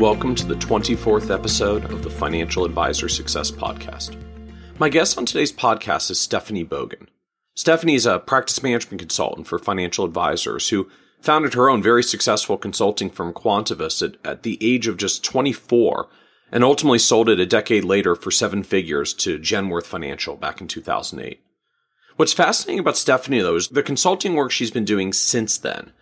Welcome to the 24th episode of the Financial Advisor Success Podcast. My guest on today's podcast is Stephanie Bogan. Stephanie is a practice management consultant for financial advisors who founded her own very successful consulting firm Quantuvis at, at the age of just 24 and ultimately sold it a decade later for seven figures to Genworth Financial back in 2008. What's fascinating about Stephanie, though, is the consulting work she's been doing since then.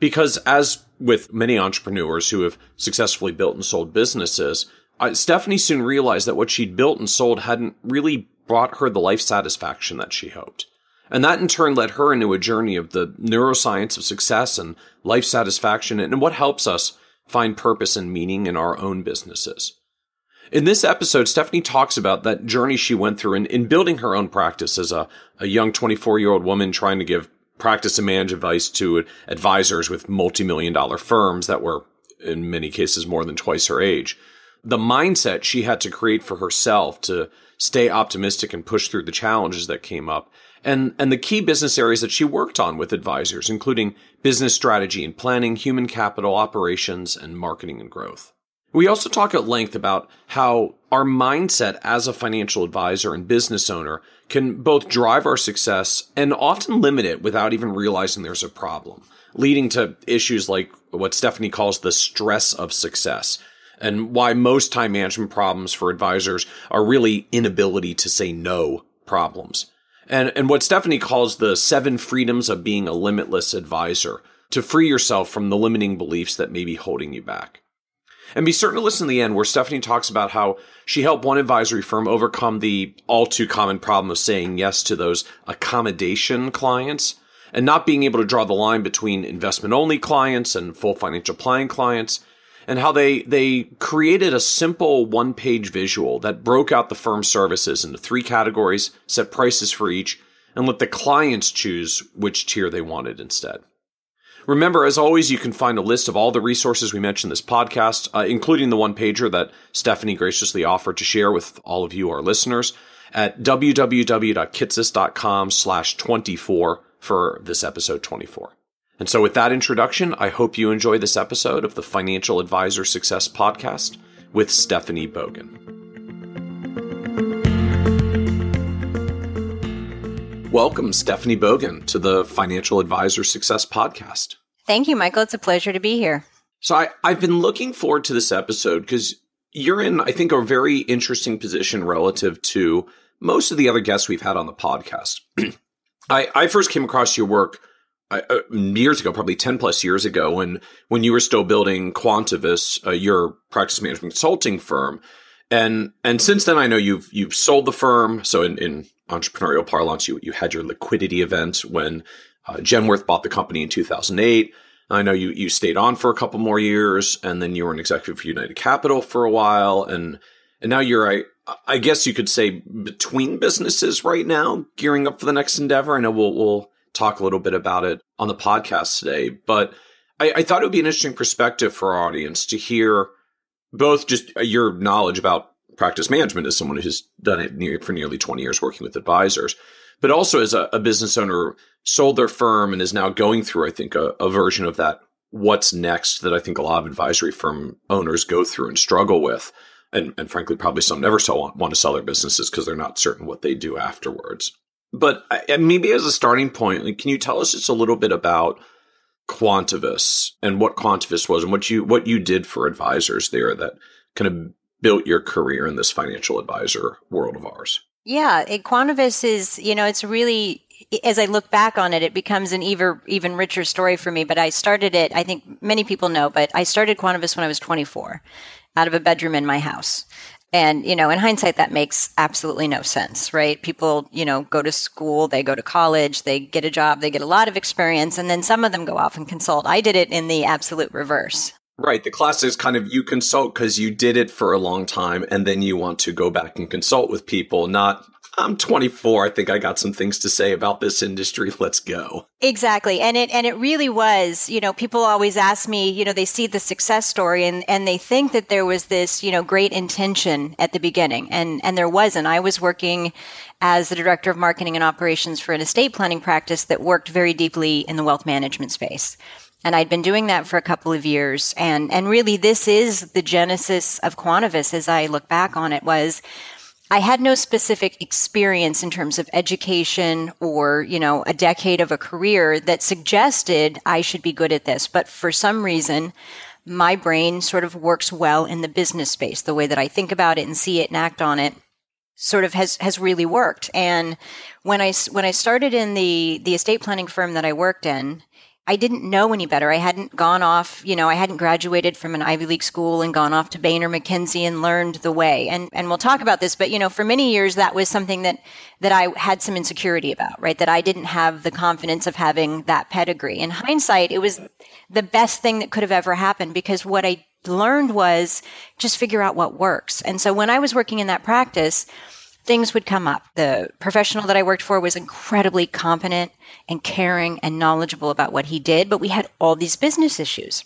Because as with many entrepreneurs who have successfully built and sold businesses, uh, Stephanie soon realized that what she'd built and sold hadn't really brought her the life satisfaction that she hoped. And that in turn led her into a journey of the neuroscience of success and life satisfaction and what helps us find purpose and meaning in our own businesses. In this episode, Stephanie talks about that journey she went through in, in building her own practice as a, a young 24 year old woman trying to give practice and manage advice to advisors with multi-million dollar firms that were in many cases more than twice her age. The mindset she had to create for herself to stay optimistic and push through the challenges that came up and, and the key business areas that she worked on with advisors, including business strategy and planning, human capital operations, and marketing and growth. We also talk at length about how our mindset as a financial advisor and business owner can both drive our success and often limit it without even realizing there's a problem, leading to issues like what Stephanie calls the stress of success and why most time management problems for advisors are really inability to say no problems. And, and what Stephanie calls the seven freedoms of being a limitless advisor to free yourself from the limiting beliefs that may be holding you back. And be certain to listen to the end where Stephanie talks about how she helped one advisory firm overcome the all too common problem of saying yes to those accommodation clients and not being able to draw the line between investment only clients and full financial planning clients and how they they created a simple one page visual that broke out the firm's services into three categories, set prices for each, and let the clients choose which tier they wanted instead. Remember, as always, you can find a list of all the resources we mentioned this podcast, uh, including the one pager that Stephanie graciously offered to share with all of you, our listeners, at www.kitces.com slash 24 for this episode 24. And so with that introduction, I hope you enjoy this episode of the Financial Advisor Success Podcast with Stephanie Bogan. Welcome, Stephanie Bogan, to the Financial Advisor Success Podcast. Thank you, Michael. It's a pleasure to be here. So, I, I've been looking forward to this episode because you're in, I think, a very interesting position relative to most of the other guests we've had on the podcast. I, I first came across your work uh, years ago, probably 10 plus years ago, when, when you were still building Quantuvis, uh, your practice management consulting firm. And, and since then, I know you've, you've sold the firm. So in, in entrepreneurial parlance, you, you had your liquidity event when uh, Genworth bought the company in 2008. I know you, you stayed on for a couple more years and then you were an executive for United Capital for a while. And, and now you're, I, I guess you could say between businesses right now, gearing up for the next endeavor. I know we'll, we'll talk a little bit about it on the podcast today, but I, I thought it would be an interesting perspective for our audience to hear both just your knowledge about practice management as someone who's done it near, for nearly 20 years working with advisors, but also as a, a, business owner sold their firm and is now going through, I think, a, a version of that what's next that I think a lot of advisory firm owners go through and struggle with. And, and frankly, probably some never so want, want to sell their businesses because they're not certain what they do afterwards. But maybe as a starting point, can you tell us just a little bit about Quantuvis and what Quantuvis was and what you what you did for advisors there that kind of built your career in this financial advisor world of ours? Yeah, it, Quantuvis is, you know, it's really as I look back on it, it becomes an even even richer story for me. But I started it. I think many people know, but I started Quantuvis when I was 24, out of a bedroom in my house. And you know, in hindsight, that makes absolutely no sense, right? People, you know, go to school, they go to college, they get a job, they get a lot of experience, and then some of them go off and consult. I did it in the absolute reverse. Right. The class is kind of you consult because you did it for a long time and then you want to go back and consult with people, not I'm 24. I think I got some things to say about this industry. Let's go. Exactly. And it and it really was, you know, people always ask me, you know, they see the success story and and they think that there was this, you know, great intention at the beginning and and there wasn't. I was working as the director of marketing and operations for an estate planning practice that worked very deeply in the wealth management space. And I'd been doing that for a couple of years. And, and really this is the genesis of Quantuvis as I look back on it was I had no specific experience in terms of education or, you know, a decade of a career that suggested I should be good at this. But for some reason, my brain sort of works well in the business space. The way that I think about it and see it and act on it sort of has, has really worked. And when I, when I started in the, the estate planning firm that I worked in, I didn't know any better. I hadn't gone off, you know, I hadn't graduated from an Ivy League school and gone off to Bain or McKinsey and learned the way. And and we'll talk about this, but you know, for many years that was something that that I had some insecurity about, right? That I didn't have the confidence of having that pedigree. In hindsight, it was the best thing that could have ever happened because what I learned was just figure out what works. And so when I was working in that practice, things would come up. The professional that I worked for was incredibly competent and caring and knowledgeable about what he did, but we had all these business issues.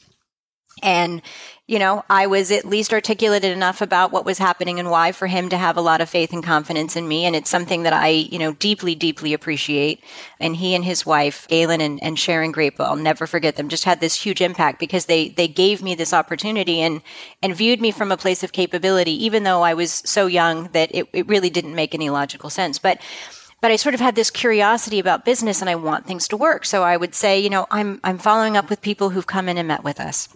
And, you know, I was at least articulated enough about what was happening and why for him to have a lot of faith and confidence in me. And it's something that I, you know, deeply, deeply appreciate. And he and his wife, Galen and, and Sharon Grape, I'll never forget them, just had this huge impact because they, they gave me this opportunity and, and viewed me from a place of capability, even though I was so young that it, it really didn't make any logical sense. But, but I sort of had this curiosity about business and I want things to work. So I would say, you know, I'm, I'm following up with people who've come in and met with us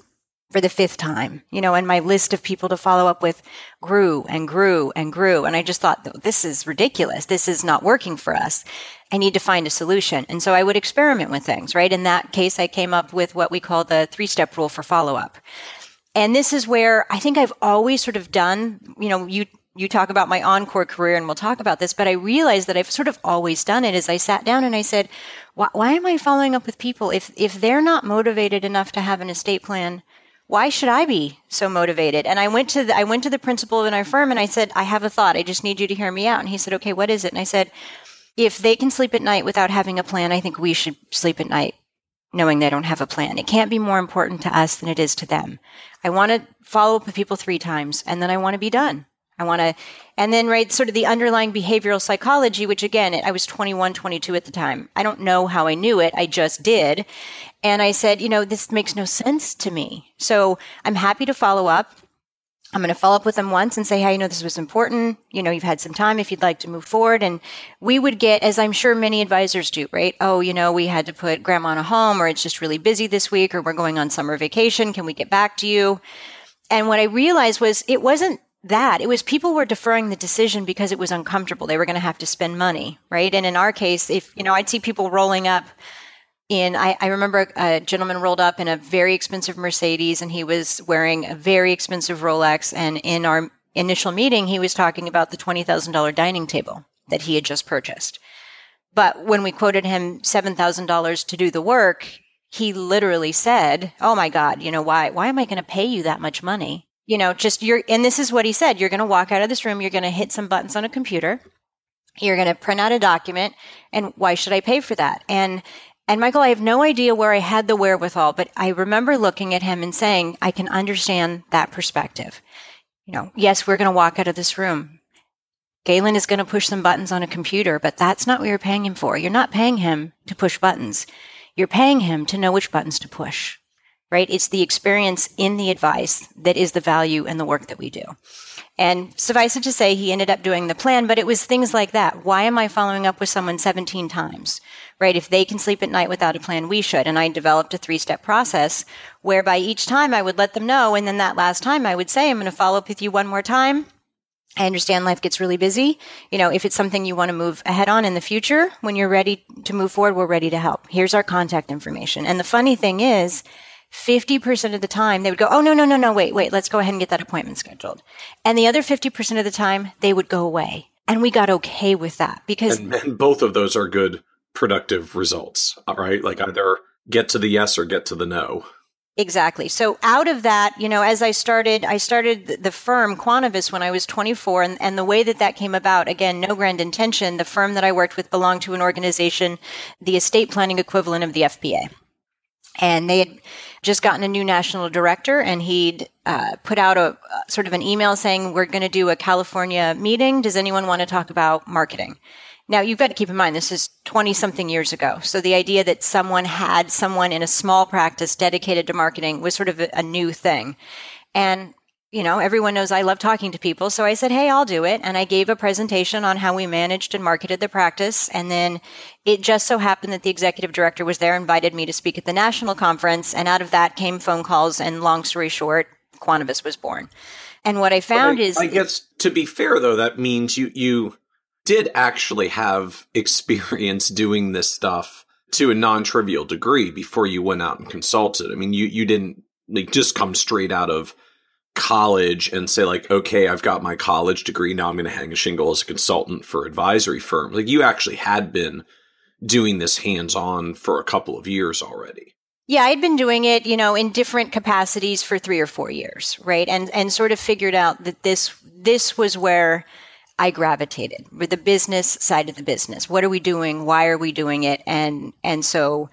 for the fifth time, you know, and my list of people to follow up with grew and grew and grew. And I just thought, this is ridiculous. This is not working for us. I need to find a solution. And so I would experiment with things, right? In that case, I came up with what we call the three step rule for follow up. And this is where I think I've always sort of done, you know, you, you talk about my encore career and we'll talk about this, but I realized that I've sort of always done it as I sat down and I said, why, why am I following up with people if, if they're not motivated enough to have an estate plan? Why should I be so motivated? And I went to the, I went to the principal in our firm and I said, I have a thought. I just need you to hear me out. And he said, okay, what is it? And I said, if they can sleep at night without having a plan, I think we should sleep at night knowing they don't have a plan. It can't be more important to us than it is to them. I want to follow up with people three times and then I want to be done. I want to, and then, right, sort of the underlying behavioral psychology, which again, I was 21, 22 at the time. I don't know how I knew it. I just did. And I said, you know, this makes no sense to me. So I'm happy to follow up. I'm going to follow up with them once and say, hey, you know, this was important. You know, you've had some time if you'd like to move forward. And we would get, as I'm sure many advisors do, right? Oh, you know, we had to put grandma in a home or it's just really busy this week or we're going on summer vacation. Can we get back to you? And what I realized was it wasn't that. It was people were deferring the decision because it was uncomfortable. They were going to have to spend money, right? And in our case, if, you know, I'd see people rolling up in I, I, remember a gentleman rolled up in a very expensive Mercedes and he was wearing a very expensive Rolex. And in our initial meeting, he was talking about the $20,000 dining table that he had just purchased. But when we quoted him $7,000 to do the work, he literally said, Oh my God, you know, why, why am I going to pay you that much money? You know, just you're, and this is what he said. You're going to walk out of this room. You're going to hit some buttons on a computer. You're going to print out a document. And why should I pay for that? And and Michael, I have no idea where I had the wherewithal, but I remember looking at him and saying, I can understand that perspective. You know, yes, we're going to walk out of this room. Galen is going to push some buttons on a computer, but that's not what you're paying him for. You're not paying him to push buttons. You're paying him to know which buttons to push, right? It's the experience in the advice that is the value in the work that we do. And suffice it to say, he ended up doing the plan, but it was things like that. Why am I following up with someone 17 times? Right? If they can sleep at night without a plan, we should. And I developed a three step process whereby each time I would let them know. And then that last time I would say, I'm going to follow up with you one more time. I understand life gets really busy. You know, if it's something you want to move ahead on in the future, when you're ready to move forward, we're ready to help. Here's our contact information. And the funny thing is, 50% of the time they would go, Oh, no, no, no, no, wait, wait, let's go ahead and get that appointment scheduled. And the other 50% of the time they would go away. And we got okay with that because. And, and both of those are good, productive results, right? Like either get to the yes or get to the no. Exactly. So out of that, you know, as I started, I started the firm Quantuvis when I was 24, and, and the way that that came about, again, no grand intention. The firm that I worked with belonged to an organization, the estate planning equivalent of the FPA, and they had just gotten a new national director, and he'd uh, put out a sort of an email saying, "We're going to do a California meeting. Does anyone want to talk about marketing?" Now, you've got to keep in mind, this is 20 something years ago. So the idea that someone had someone in a small practice dedicated to marketing was sort of a, a new thing. And you know, everyone knows I love talking to people. So I said, Hey, I'll do it. And I gave a presentation on how we managed and marketed the practice. And then it just so happened that the executive director was there, invited me to speak at the national conference. And out of that came phone calls. And long story short, Quantuvis was born. And what I found I, is. I guess to be fair, though, that means you, you, did actually have experience doing this stuff to a non-trivial degree before you went out and consulted. I mean, you you didn't like just come straight out of college and say like, okay, I've got my college degree. Now I'm going to hang a shingle as a consultant for advisory firm. Like you actually had been doing this hands on for a couple of years already. Yeah, I'd been doing it, you know, in different capacities for three or four years, right? And and sort of figured out that this this was where I gravitated with the business side of the business. What are we doing? Why are we doing it? And, and so,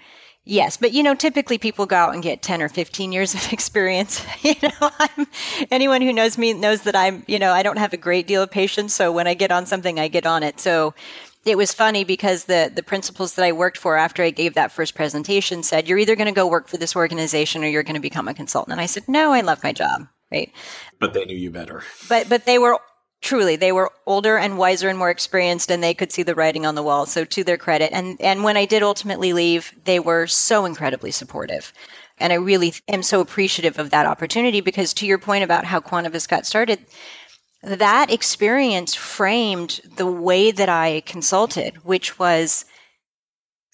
yes, but you know, typically people go out and get 10 or 15 years of experience. you know, I'm, anyone who knows me knows that I'm, you know, I don't have a great deal of patience. So when I get on something, I get on it. So, it was funny because the the principals that I worked for after I gave that first presentation said, "You're either going to go work for this organization or you're going to become a consultant." And I said, "No, I love my job." Right. But they knew you better. But but they were truly they were older and wiser and more experienced and they could see the writing on the wall so to their credit. And and when i did ultimately leave they were so incredibly supportive. And i really am so appreciative of that opportunity because to your point about how Quantuvis got started that experience framed the way that i consulted which was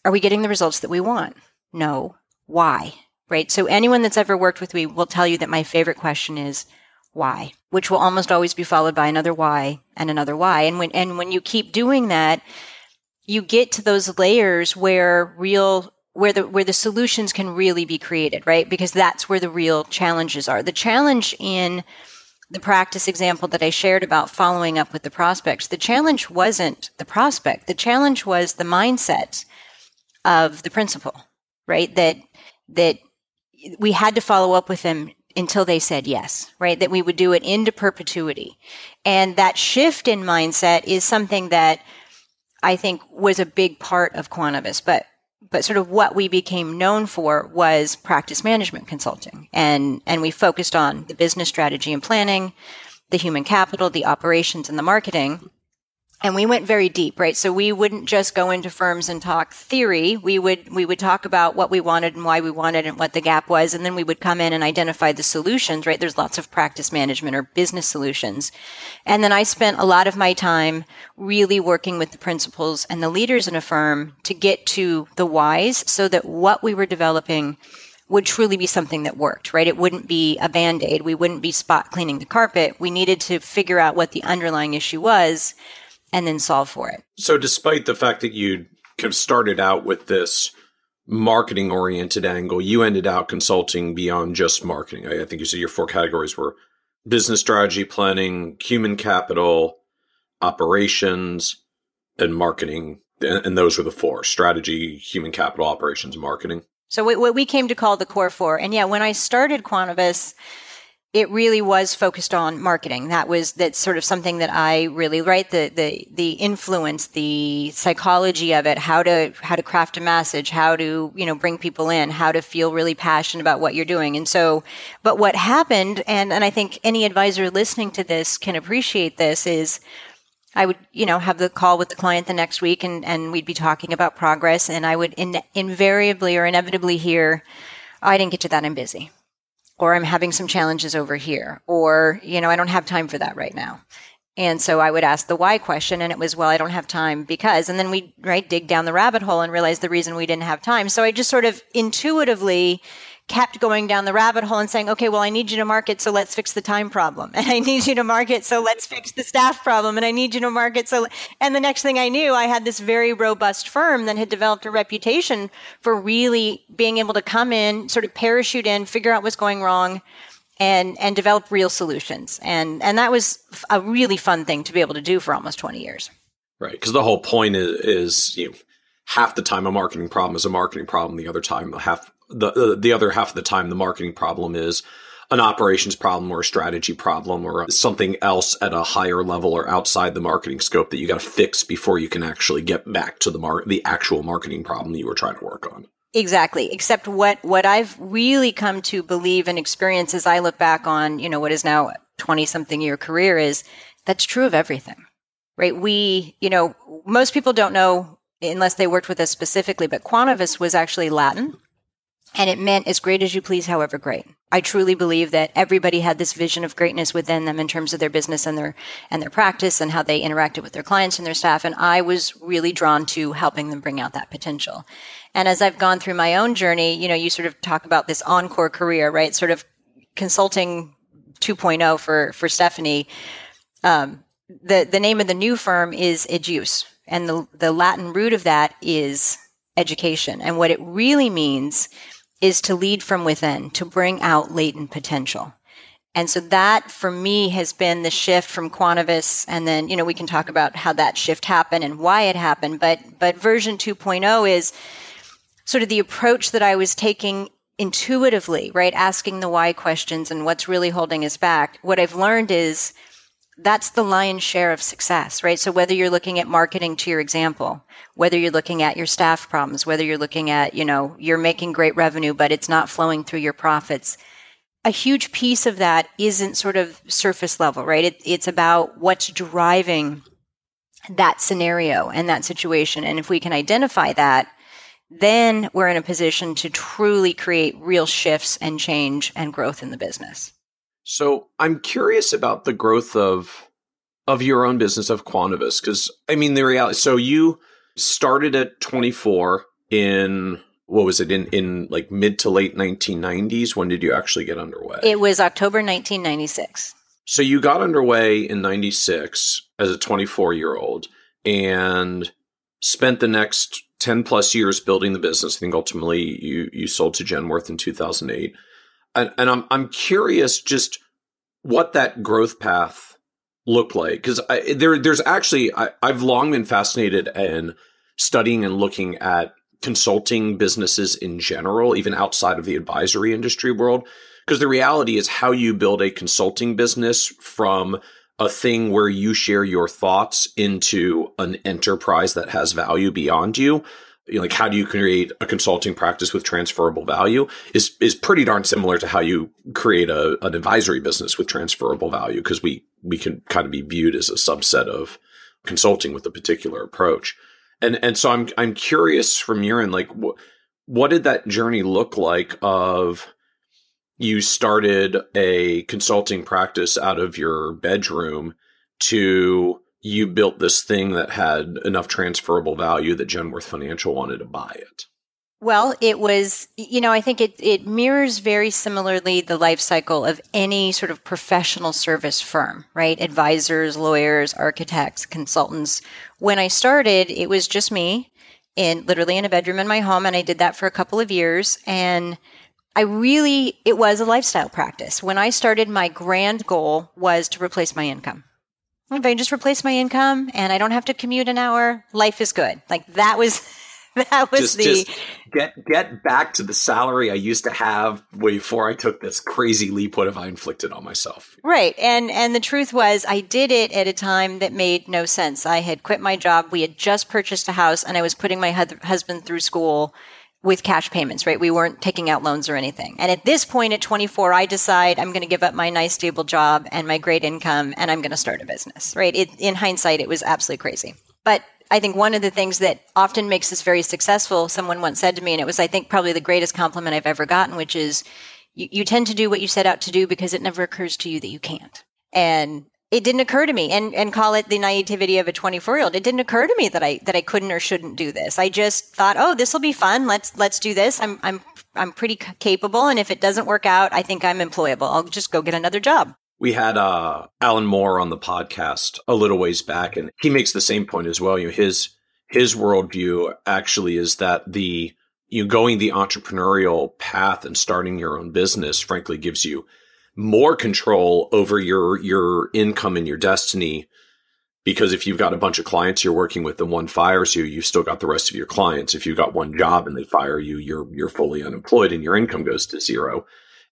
are we getting the results that we want? No. Why? Right? So anyone that's ever worked with me will tell you that my favorite question is why, which will almost always be followed by another why and another why. And when, and when you keep doing that, you get to those layers where real, where the, where the solutions can really be created, right? Because that's where the real challenges are. The challenge in the practice example that I shared about following up with the prospects, the challenge wasn't the prospect. The challenge was the mindset of the principal, right? That, that we had to follow up with them until they said yes, right? That we would do it into perpetuity. And that shift in mindset is something that I think was a big part of Quantuvis, but but sort of what we became known for was practice management consulting. And and we focused on the business strategy and planning, the human capital, the operations and the marketing and we went very deep right so we wouldn't just go into firms and talk theory we would we would talk about what we wanted and why we wanted and what the gap was and then we would come in and identify the solutions right there's lots of practice management or business solutions and then i spent a lot of my time really working with the principals and the leaders in a firm to get to the whys so that what we were developing would truly be something that worked, right? It wouldn't be a band aid. We wouldn't be spot cleaning the carpet. We needed to figure out what the underlying issue was and then solve for it. So, despite the fact that you kind of started out with this marketing oriented angle, you ended out consulting beyond just marketing. I think you said your four categories were business strategy, planning, human capital, operations, and marketing. And those were the four strategy, human capital, operations, marketing. So, what we came to call the core four. And yeah, when I started Quantuvis, it really was focused on marketing. That was that's sort of something that I really right the the the influence, the psychology of it, how to how to craft a message, how to you know bring people in, how to feel really passionate about what you're doing. And so, but what happened, and and I think any advisor listening to this can appreciate this is. I would, you know, have the call with the client the next week and, and we'd be talking about progress and I would in, invariably or inevitably hear, I didn't get to that. I'm busy or I'm having some challenges over here, or, you know, I don't have time for that right now. And so I would ask the why question, and it was, well, I don't have time because. And then we right dig down the rabbit hole and realize the reason we didn't have time. So I just sort of intuitively kept going down the rabbit hole and saying, okay, well, I need you to market, so let's fix the time problem. And I need you to market, so let's fix the staff problem. And I need you to market, so, and the next thing I knew, I had this very robust firm that had developed a reputation for really being able to come in, sort of parachute in, figure out what's going wrong, and and develop real solutions. And and that was a really fun thing to be able to do for almost 20 years. Right, because the whole point is, is you know, half the time a marketing problem is a marketing problem. The other time, half the uh, the other half of the time, the marketing problem is an operations problem or a strategy problem or something else at a higher level or outside the marketing scope that you got to fix before you can actually get back to the mar- the actual marketing problem that you were trying to work on. Exactly. Except what what I've really come to believe and experience as I look back on, you know, what is now 20 something year career is that's true of everything right? We, you know, most people don't know unless they worked with us specifically, but Quantuvis was actually Latin and it meant as great as you please, however great. I truly believe that everybody had this vision of greatness within them in terms of their business and their and their practice and how they interacted with their clients and their staff. And I was really drawn to helping them bring out that potential. And as I've gone through my own journey, you know, you sort of talk about this encore career, right? Sort of consulting 2.0 for for Stephanie. Um, the, the name of the new firm is Educe. And the, the Latin root of that is education. And what it really means is to lead from within, to bring out latent potential. And so that for me has been the shift from Quantuvis. And then, you know, we can talk about how that shift happened and why it happened. But, but version 2.0 is sort of the approach that I was taking intuitively, right? Asking the why questions and what's really holding us back. What I've learned is that's the lion's share of success, right? So whether you're looking at marketing to your example, whether you're looking at your staff problems, whether you're looking at, you know, you're making great revenue, but it's not flowing through your profits. A huge piece of that isn't sort of surface level, right? It, it's about what's driving that scenario and that situation. And if we can identify that, then we're in a position to truly create real shifts and change and growth in the business. So I'm curious about the growth of of your own business of Quantuvis because I mean the reality. So you started at 24 in what was it in in like mid to late 1990s. When did you actually get underway? It was October 1996. So you got underway in 96 as a 24 year old and spent the next 10 plus years building the business. I think ultimately you you sold to Genworth in 2008 and, and I'm I'm curious just what that growth path looked like because there there's actually I, I've long been fascinated in studying and looking at consulting businesses in general, even outside of the advisory industry world. Because the reality is how you build a consulting business from a thing where you share your thoughts into an enterprise that has value beyond you you know, like how do you create a consulting practice with transferable value is is pretty darn similar to how you create a, an advisory business with transferable value because we we can kind of be viewed as a subset of consulting with a particular approach. And and so i'm i'm curious from your end like what what did that journey look like of you started a consulting practice out of your bedroom to you built this thing that had enough transferable value that Genworth Financial wanted to buy it? Well, it was, you know, I think it, it mirrors very similarly the life cycle of any sort of professional service firm, right? Advisors, lawyers, architects, consultants. When I started, it was just me in literally in a bedroom in my home. And I did that for a couple of years. And I really, it was a lifestyle practice. When I started, my grand goal was to replace my income Oh, if I just replace my income and I don't have to commute an hour, life is good. Like that was that was just, the just get get back to the salary I used to have before I took this crazy leap. What have I inflicted on myself? Right, and and the truth was, I did it at a time that made no sense. I had quit my job. We had just purchased a house, and I was putting my husband through school with cash payments, right? We weren't taking out loans or anything. And at this point at 24, I decide I'm going to give up my nice stable job and my great income and I'm going to start a business, right? It, in hindsight, it was absolutely crazy. But I think one of the things that often makes us very successful, someone once said to me, and it was, I think, probably the greatest compliment I've ever gotten, which is you, you tend to do what you set out to do because it never occurs to you that you can't. And it didn't occur to me and, and call it the naivety of a 24 year old. It didn't occur to me that I, that I couldn't or shouldn't do this. I just thought, oh, this will be fun. Let's, let's do this. I'm, I'm I'm pretty capable. And if it doesn't work out, I think I'm employable. I'll just go get another job. We had uh, Alan Moore on the podcast a little ways back, and he makes the same point as well. You know, his his worldview actually is that the you know, going the entrepreneurial path and starting your own business, frankly, gives you more control over your your income and your destiny. Because if you've got a bunch of clients you're working with and one fires you you've still got the rest of your clients. If you've got one job and they fire you you're you're fully unemployed and your income goes to zero.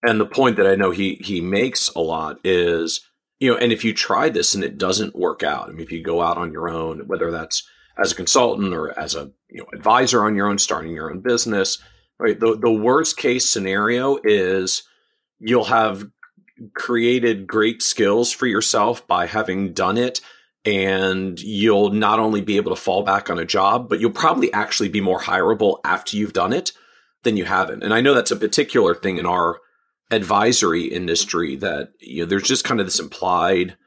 And the point that i know he he makes a lot is you know and if you try this and it doesn't work out i mean if you go out on your own whether that's as a consultant or as a you know advisor on your own starting your own business right? The, the worst case scenario is you'll have created great skills for yourself by having done it and you'll not only be able to fall back on a job, but you'll probably actually be more hireable after you've done it than you haven't. And I know that's a particular thing in our advisory industry that you know there's just kind of this implied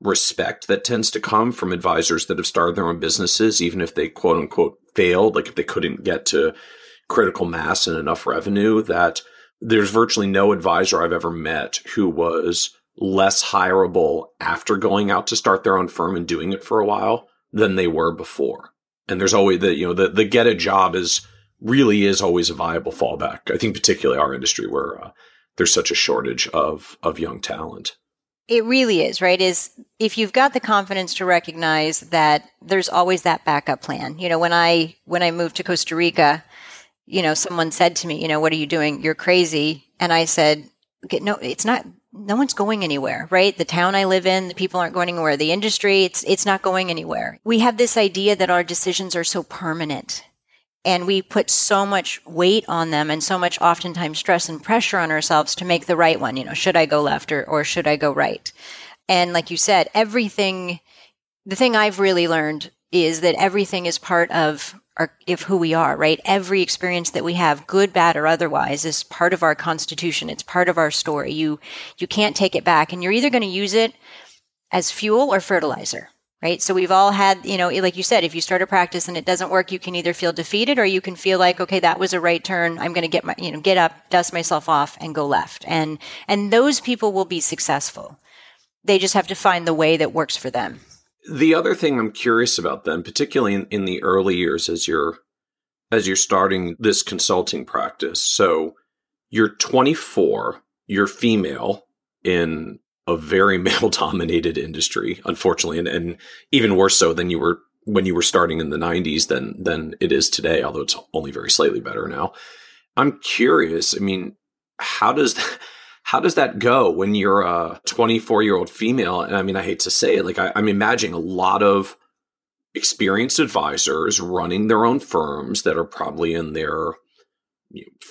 respect that tends to come from advisors that have started their own businesses, even if they quote unquote failed, like if they couldn't get to critical mass and enough revenue, that there's virtually no advisor I've ever met who was less hireable after going out to start their own firm and doing it for a while than they were before. And there's always the, you know, the, the get a job is really is always a viable fallback. I think particularly our industry where uh, there's such a shortage of, of young talent. It really is, right? Is if you've got the confidence to recognize that there's always that backup plan. You know, when I when I moved to Costa Rica, you know, someone said to me, you know, what are you doing? You're crazy. And I said, no, it's not no one's going anywhere, right? The town I live in, the people aren't going anywhere. The industry, it's it's not going anywhere. We have this idea that our decisions are so permanent. And we put so much weight on them and so much oftentimes stress and pressure on ourselves to make the right one. You know, should I go left or, or should I go right? And like you said, everything, the thing I've really learned is that everything is part of our, of who we are, right? Every experience that we have, good, bad, or otherwise, is part of our constitution. It's part of our story. You, you can't take it back and you're either going to use it as fuel or fertilizer, right? So we've all had, you know, like you said, if you start a practice and it doesn't work, you can either feel defeated or you can feel like, okay, that was a right turn. I'm going to get my, you know, get up, dust myself off and go left. And, and those people will be successful. They just have to find the way that works for them. The other thing I'm curious about then, particularly in, in the early years as you're as you're starting this consulting practice. So you're 24, you're female in a very male dominated industry, unfortunately, and, and even worse so than you were when you were starting in the 90s than than it is today, although it's only very slightly better now. I'm curious, I mean, how does that how does that go when you're a 24 year old female? And I mean, I hate to say it, like I, I'm imagining a lot of experienced advisors running their own firms that are probably in their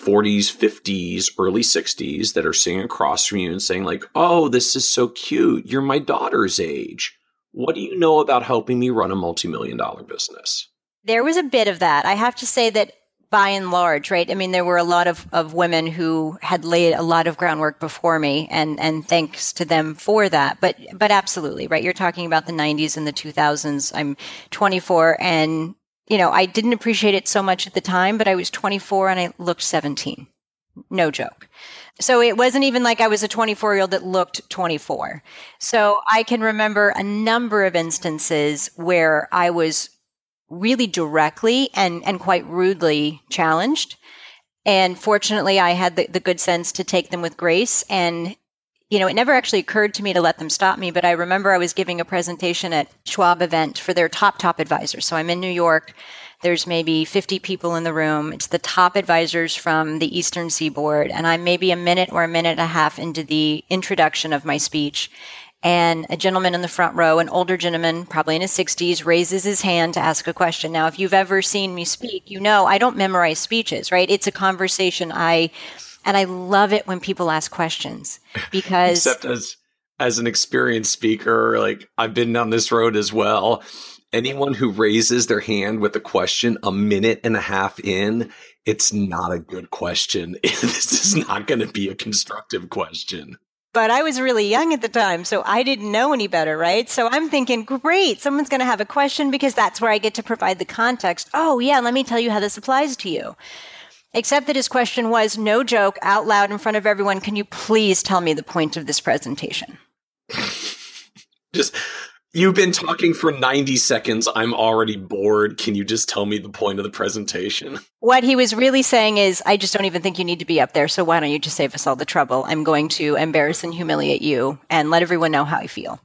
40s, 50s, early 60s that are sitting across from you and saying, like, oh, this is so cute. You're my daughter's age. What do you know about helping me run a multi million dollar business? There was a bit of that. I have to say that by and large, right? I mean, there were a lot of, of women who had laid a lot of groundwork before me and, and thanks to them for that. But, but absolutely, right? You're talking about the 90s and the 2000s. I'm 24 and, you know, I didn't appreciate it so much at the time, but I was 24 and I looked 17. No joke. So it wasn't even like I was a 24 year old that looked 24. So I can remember a number of instances where I was really directly and, and quite rudely challenged. And fortunately, I had the, the good sense to take them with grace. And, you know, it never actually occurred to me to let them stop me, but I remember I was giving a presentation at Schwab event for their top, top advisors. So I'm in New York. There's maybe 50 people in the room. It's the top advisors from the Eastern Seaboard. And I'm maybe a minute or a minute and a half into the introduction of my speech and a gentleman in the front row, an older gentleman, probably in his 60s, raises his hand to ask a question. Now, if you've ever seen me speak, you know I don't memorize speeches, right? It's a conversation. I and I love it when people ask questions because except as as an experienced speaker, like I've been down this road as well. Anyone who raises their hand with a question a minute and a half in, it's not a good question. this is not going to be a constructive question but I was really young at the time, so I didn't know any better, right? So I'm thinking, great, someone's going to have a question because that's where I get to provide the context. Oh, yeah, let me tell you how this applies to you. Except that his question was no joke out loud in front of everyone. Can you please tell me the point of this presentation? Just You've been talking for 90 seconds. I'm already bored. Can you just tell me the point of the presentation? What he was really saying is, I just don't even think you need to be up there. So why don't you just save us all the trouble? I'm going to embarrass and humiliate you and let everyone know how I feel.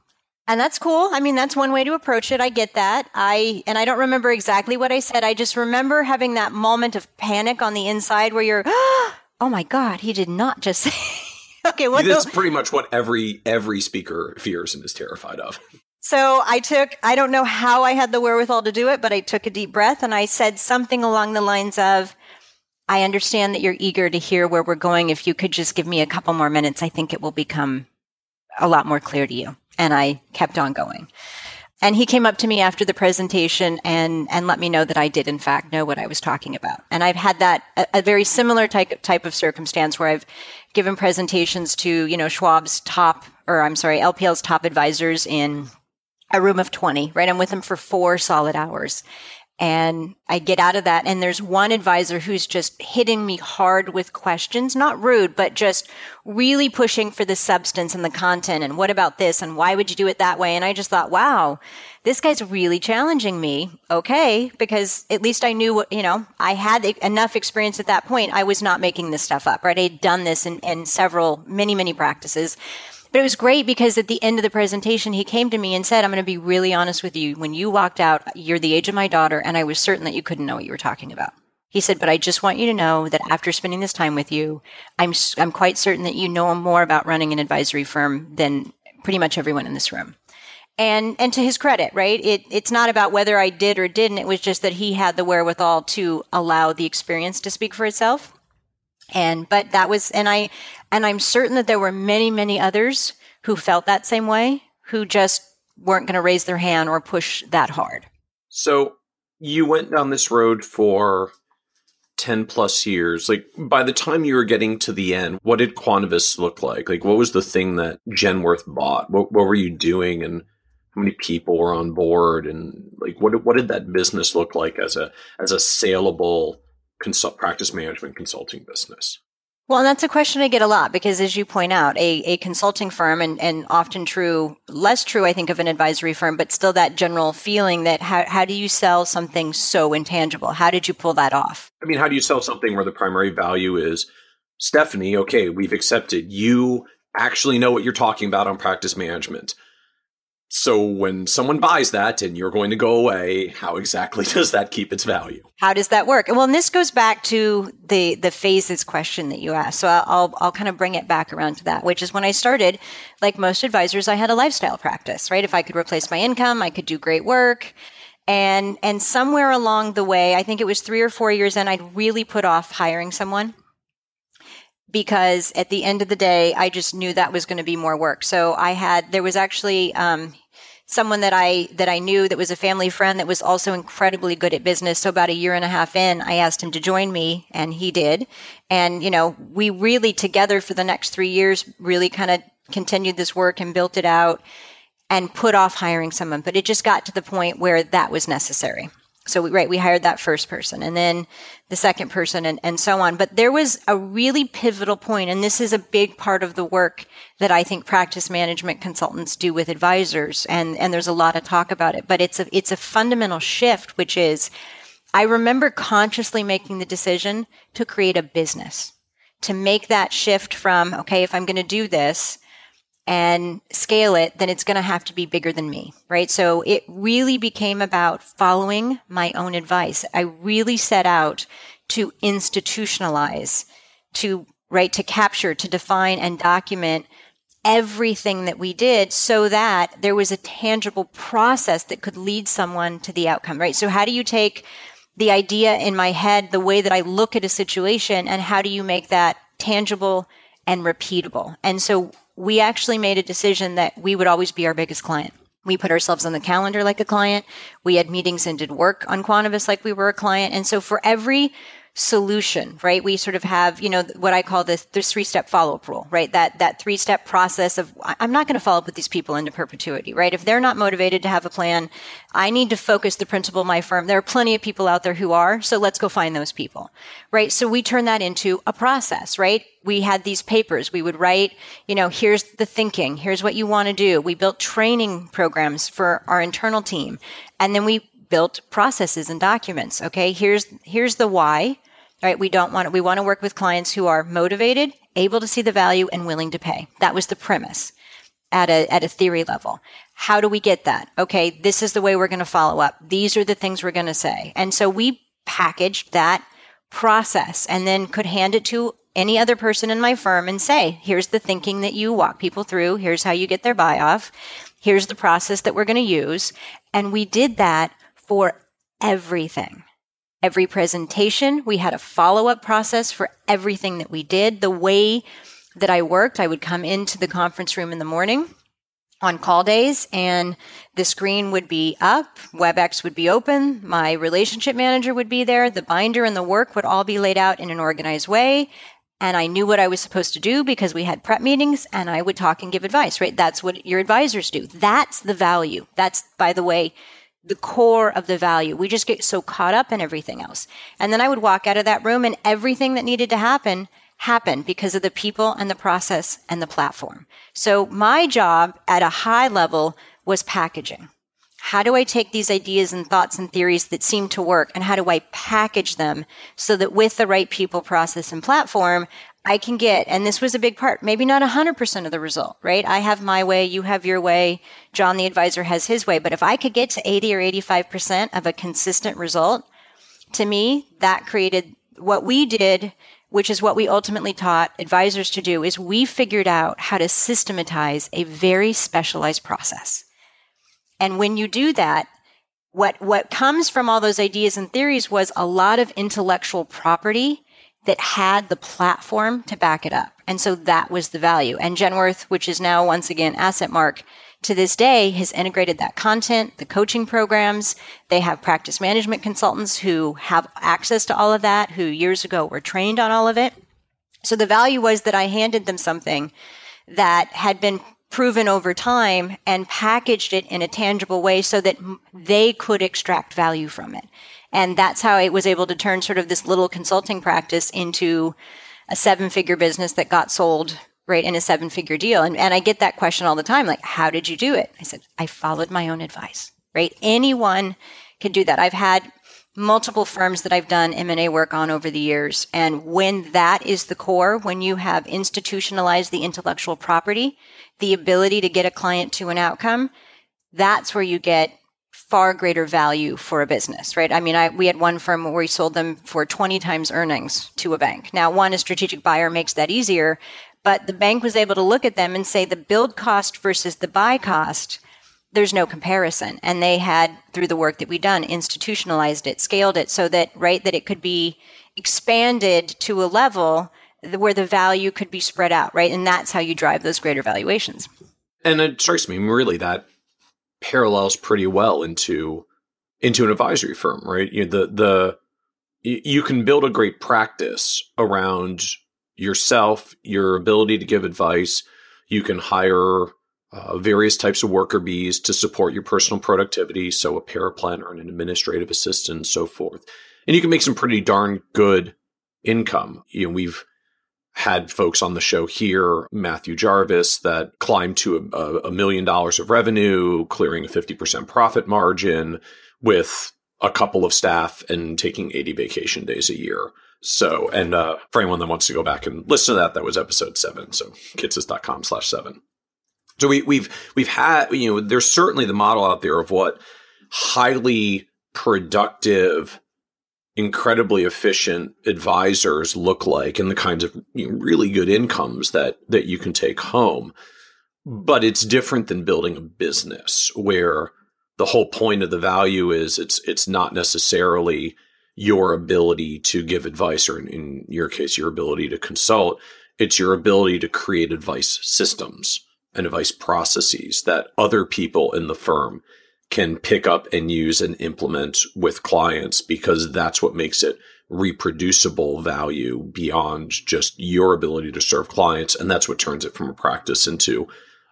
And that's cool. I mean, that's one way to approach it. I get that. I, and I don't remember exactly what I said. I just remember having that moment of panic on the inside where you're, oh my God, he did not just say. okay, what? That's pretty much what every every speaker fears and is terrified of. So I took, I don't know how I had the wherewithal to do it, but I took a deep breath and I said something along the lines of, I understand that you're eager to hear where we're going. If you could just give me a couple more minutes, I think it will become a lot more clear to you. And I kept on going. And he came up to me after the presentation and, and let me know that I did in fact know what I was talking about. And I've had that, a, a very similar type, type of circumstance where I've given presentations to, you know, Schwab's top, or I'm sorry, LPL's top advisors in a room of 20, right? I'm with them for four solid hours. And I get out of that, and there's one advisor who's just hitting me hard with questions, not rude, but just really pushing for the substance and the content. And what about this? And why would you do it that way? And I just thought, wow, this guy's really challenging me. Okay. Because at least I knew what, you know, I had enough experience at that point. I was not making this stuff up, right? I had done this in, in several, many, many practices. But it was great because at the end of the presentation, he came to me and said, I'm going to be really honest with you. When you walked out, you're the age of my daughter, and I was certain that you couldn't know what you were talking about. He said, but I just want you to know that after spending this time with you, I'm, I'm quite certain that you know more about running an advisory firm than pretty much everyone in this room. And, and to his credit, right? It, it's not about whether I did or didn't. It was just that he had the wherewithal to allow the experience to speak for itself. And, but that was, and I, and I'm certain that there were many, many others who felt that same way, who just weren't going to raise their hand or push that hard. So you went down this road for 10 plus years. Like by the time you were getting to the end, what did Quantuvis look like? Like what was the thing that Genworth bought? What, what were you doing and how many people were on board and like what what did that business look like as a as a saleable consult practice management consulting business? Well, and that's a question I get a lot because, as you point out, a, a consulting firm, and, and often true, less true, I think, of an advisory firm, but still that general feeling that how, how do you sell something so intangible? How did you pull that off? I mean, how do you sell something where the primary value is Stephanie, okay, we've accepted you actually know what you're talking about on practice management. So when someone buys that and you're going to go away, how exactly does that keep its value? How does that work? Well, and this goes back to the the phases question that you asked. So I'll I'll kind of bring it back around to that, which is when I started, like most advisors, I had a lifestyle practice, right? If I could replace my income, I could do great work. And and somewhere along the way, I think it was 3 or 4 years in, I'd really put off hiring someone because at the end of the day, I just knew that was going to be more work. So I had, there was actually, um, someone that I, that I knew that was a family friend that was also incredibly good at business. So about a year and a half in, I asked him to join me and he did. And, you know, we really together for the next three years really kind of continued this work and built it out and put off hiring someone. But it just got to the point where that was necessary. So we, right, we hired that first person and then the second person and, and so on. But there was a really pivotal point, and this is a big part of the work that I think practice management consultants do with advisors. And, and there's a lot of talk about it, but it's a, it's a fundamental shift, which is I remember consciously making the decision to create a business, to make that shift from, okay, if I'm going to do this, and scale it, then it's going to have to be bigger than me, right? So it really became about following my own advice. I really set out to institutionalize, to, right, to capture, to define and document everything that we did so that there was a tangible process that could lead someone to the outcome, right? So how do you take the idea in my head, the way that I look at a situation, and how do you make that tangible and repeatable? And so we actually made a decision that we would always be our biggest client. We put ourselves on the calendar like a client. We had meetings and did work on Quantuvis like we were a client. And so for every solution, right? We sort of have, you know, what I call this, this three step follow up rule, right? That, that three step process of, I'm not going to follow up with these people into perpetuity, right? If they're not motivated to have a plan, I need to focus the principal of my firm. There are plenty of people out there who are, so let's go find those people, right? So we turn that into a process, right? We had these papers. We would write, you know, here's the thinking. Here's what you want to do. We built training programs for our internal team. And then we built processes and documents. Okay. Here's, here's the why right? We don't want, we want to work with clients who are motivated, able to see the value and willing to pay. That was the premise at a, at a theory level. How do we get that? Okay. This is the way we're going to follow up. These are the things we're going to say. And so we packaged that process and then could hand it to any other person in my firm and say, here's the thinking that you walk people through. Here's how you get their buy off. Here's the process that we're going to use. And we did that for everything. Every presentation, we had a follow up process for everything that we did. The way that I worked, I would come into the conference room in the morning on call days and the screen would be up, WebEx would be open, my relationship manager would be there, the binder and the work would all be laid out in an organized way. And I knew what I was supposed to do because we had prep meetings and I would talk and give advice, right? That's what your advisors do. That's the value. That's, by the way, the core of the value. We just get so caught up in everything else. And then I would walk out of that room and everything that needed to happen happened because of the people and the process and the platform. So my job at a high level was packaging. How do I take these ideas and thoughts and theories that seem to work and how do I package them so that with the right people, process, and platform, I can get, and this was a big part, maybe not 100% of the result, right? I have my way, you have your way, John the advisor has his way. But if I could get to 80 or 85% of a consistent result, to me, that created what we did, which is what we ultimately taught advisors to do, is we figured out how to systematize a very specialized process. And when you do that, what, what comes from all those ideas and theories was a lot of intellectual property that had the platform to back it up. And so that was the value. And Genworth, which is now once again AssetMark to this day has integrated that content, the coaching programs. They have practice management consultants who have access to all of that, who years ago were trained on all of it. So the value was that I handed them something that had been proven over time and packaged it in a tangible way so that they could extract value from it. And that's how it was able to turn sort of this little consulting practice into a seven figure business that got sold right in a seven figure deal. And, and I get that question all the time, like, how did you do it? I said, I followed my own advice, right? Anyone can do that. I've had multiple firms that I've done M&A work on over the years. And when that is the core, when you have institutionalized the intellectual property, the ability to get a client to an outcome, that's where you get far greater value for a business, right? I mean, I, we had one firm where we sold them for 20 times earnings to a bank. Now, one, a strategic buyer makes that easier, but the bank was able to look at them and say the build cost versus the buy cost, there's no comparison. And they had, through the work that we've done, institutionalized it, scaled it so that, right, that it could be expanded to a level where the value could be spread out, right? And that's how you drive those greater valuations. And it strikes me, really, that parallels pretty well into into an advisory firm, right? You know, the the you can build a great practice around yourself, your ability to give advice. You can hire uh, various types of worker bees to support your personal productivity, so a paraplanner and an administrative assistant, and so forth. And you can make some pretty darn good income. You know, we've had folks on the show here, Matthew Jarvis, that climbed to a, a million dollars of revenue, clearing a 50% profit margin with a couple of staff and taking 80 vacation days a year. So, and uh, for anyone that wants to go back and listen to that, that was episode seven. So kitces.com slash seven. So we, we've, we've had, you know, there's certainly the model out there of what highly productive incredibly efficient advisors look like and the kinds of you know, really good incomes that that you can take home. But it's different than building a business where the whole point of the value is it's it's not necessarily your ability to give advice or in, in your case your ability to consult. It's your ability to create advice systems and advice processes that other people in the firm can pick up and use and implement with clients because that's what makes it reproducible value beyond just your ability to serve clients. And that's what turns it from a practice into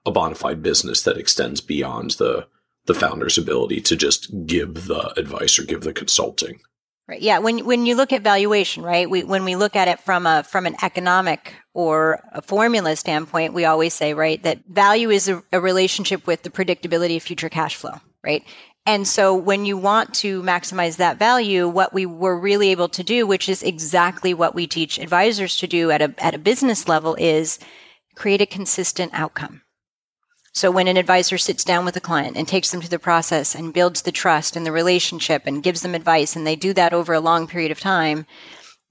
a bona fide business that extends beyond the the founder's ability to just give the advice or give the consulting. Right. Yeah. When when you look at valuation, right? We when we look at it from a from an economic or a formula standpoint, we always say, right, that value is a, a relationship with the predictability of future cash flow, right? And so when you want to maximize that value, what we were really able to do, which is exactly what we teach advisors to do at a at a business level, is create a consistent outcome so when an advisor sits down with a client and takes them through the process and builds the trust and the relationship and gives them advice and they do that over a long period of time,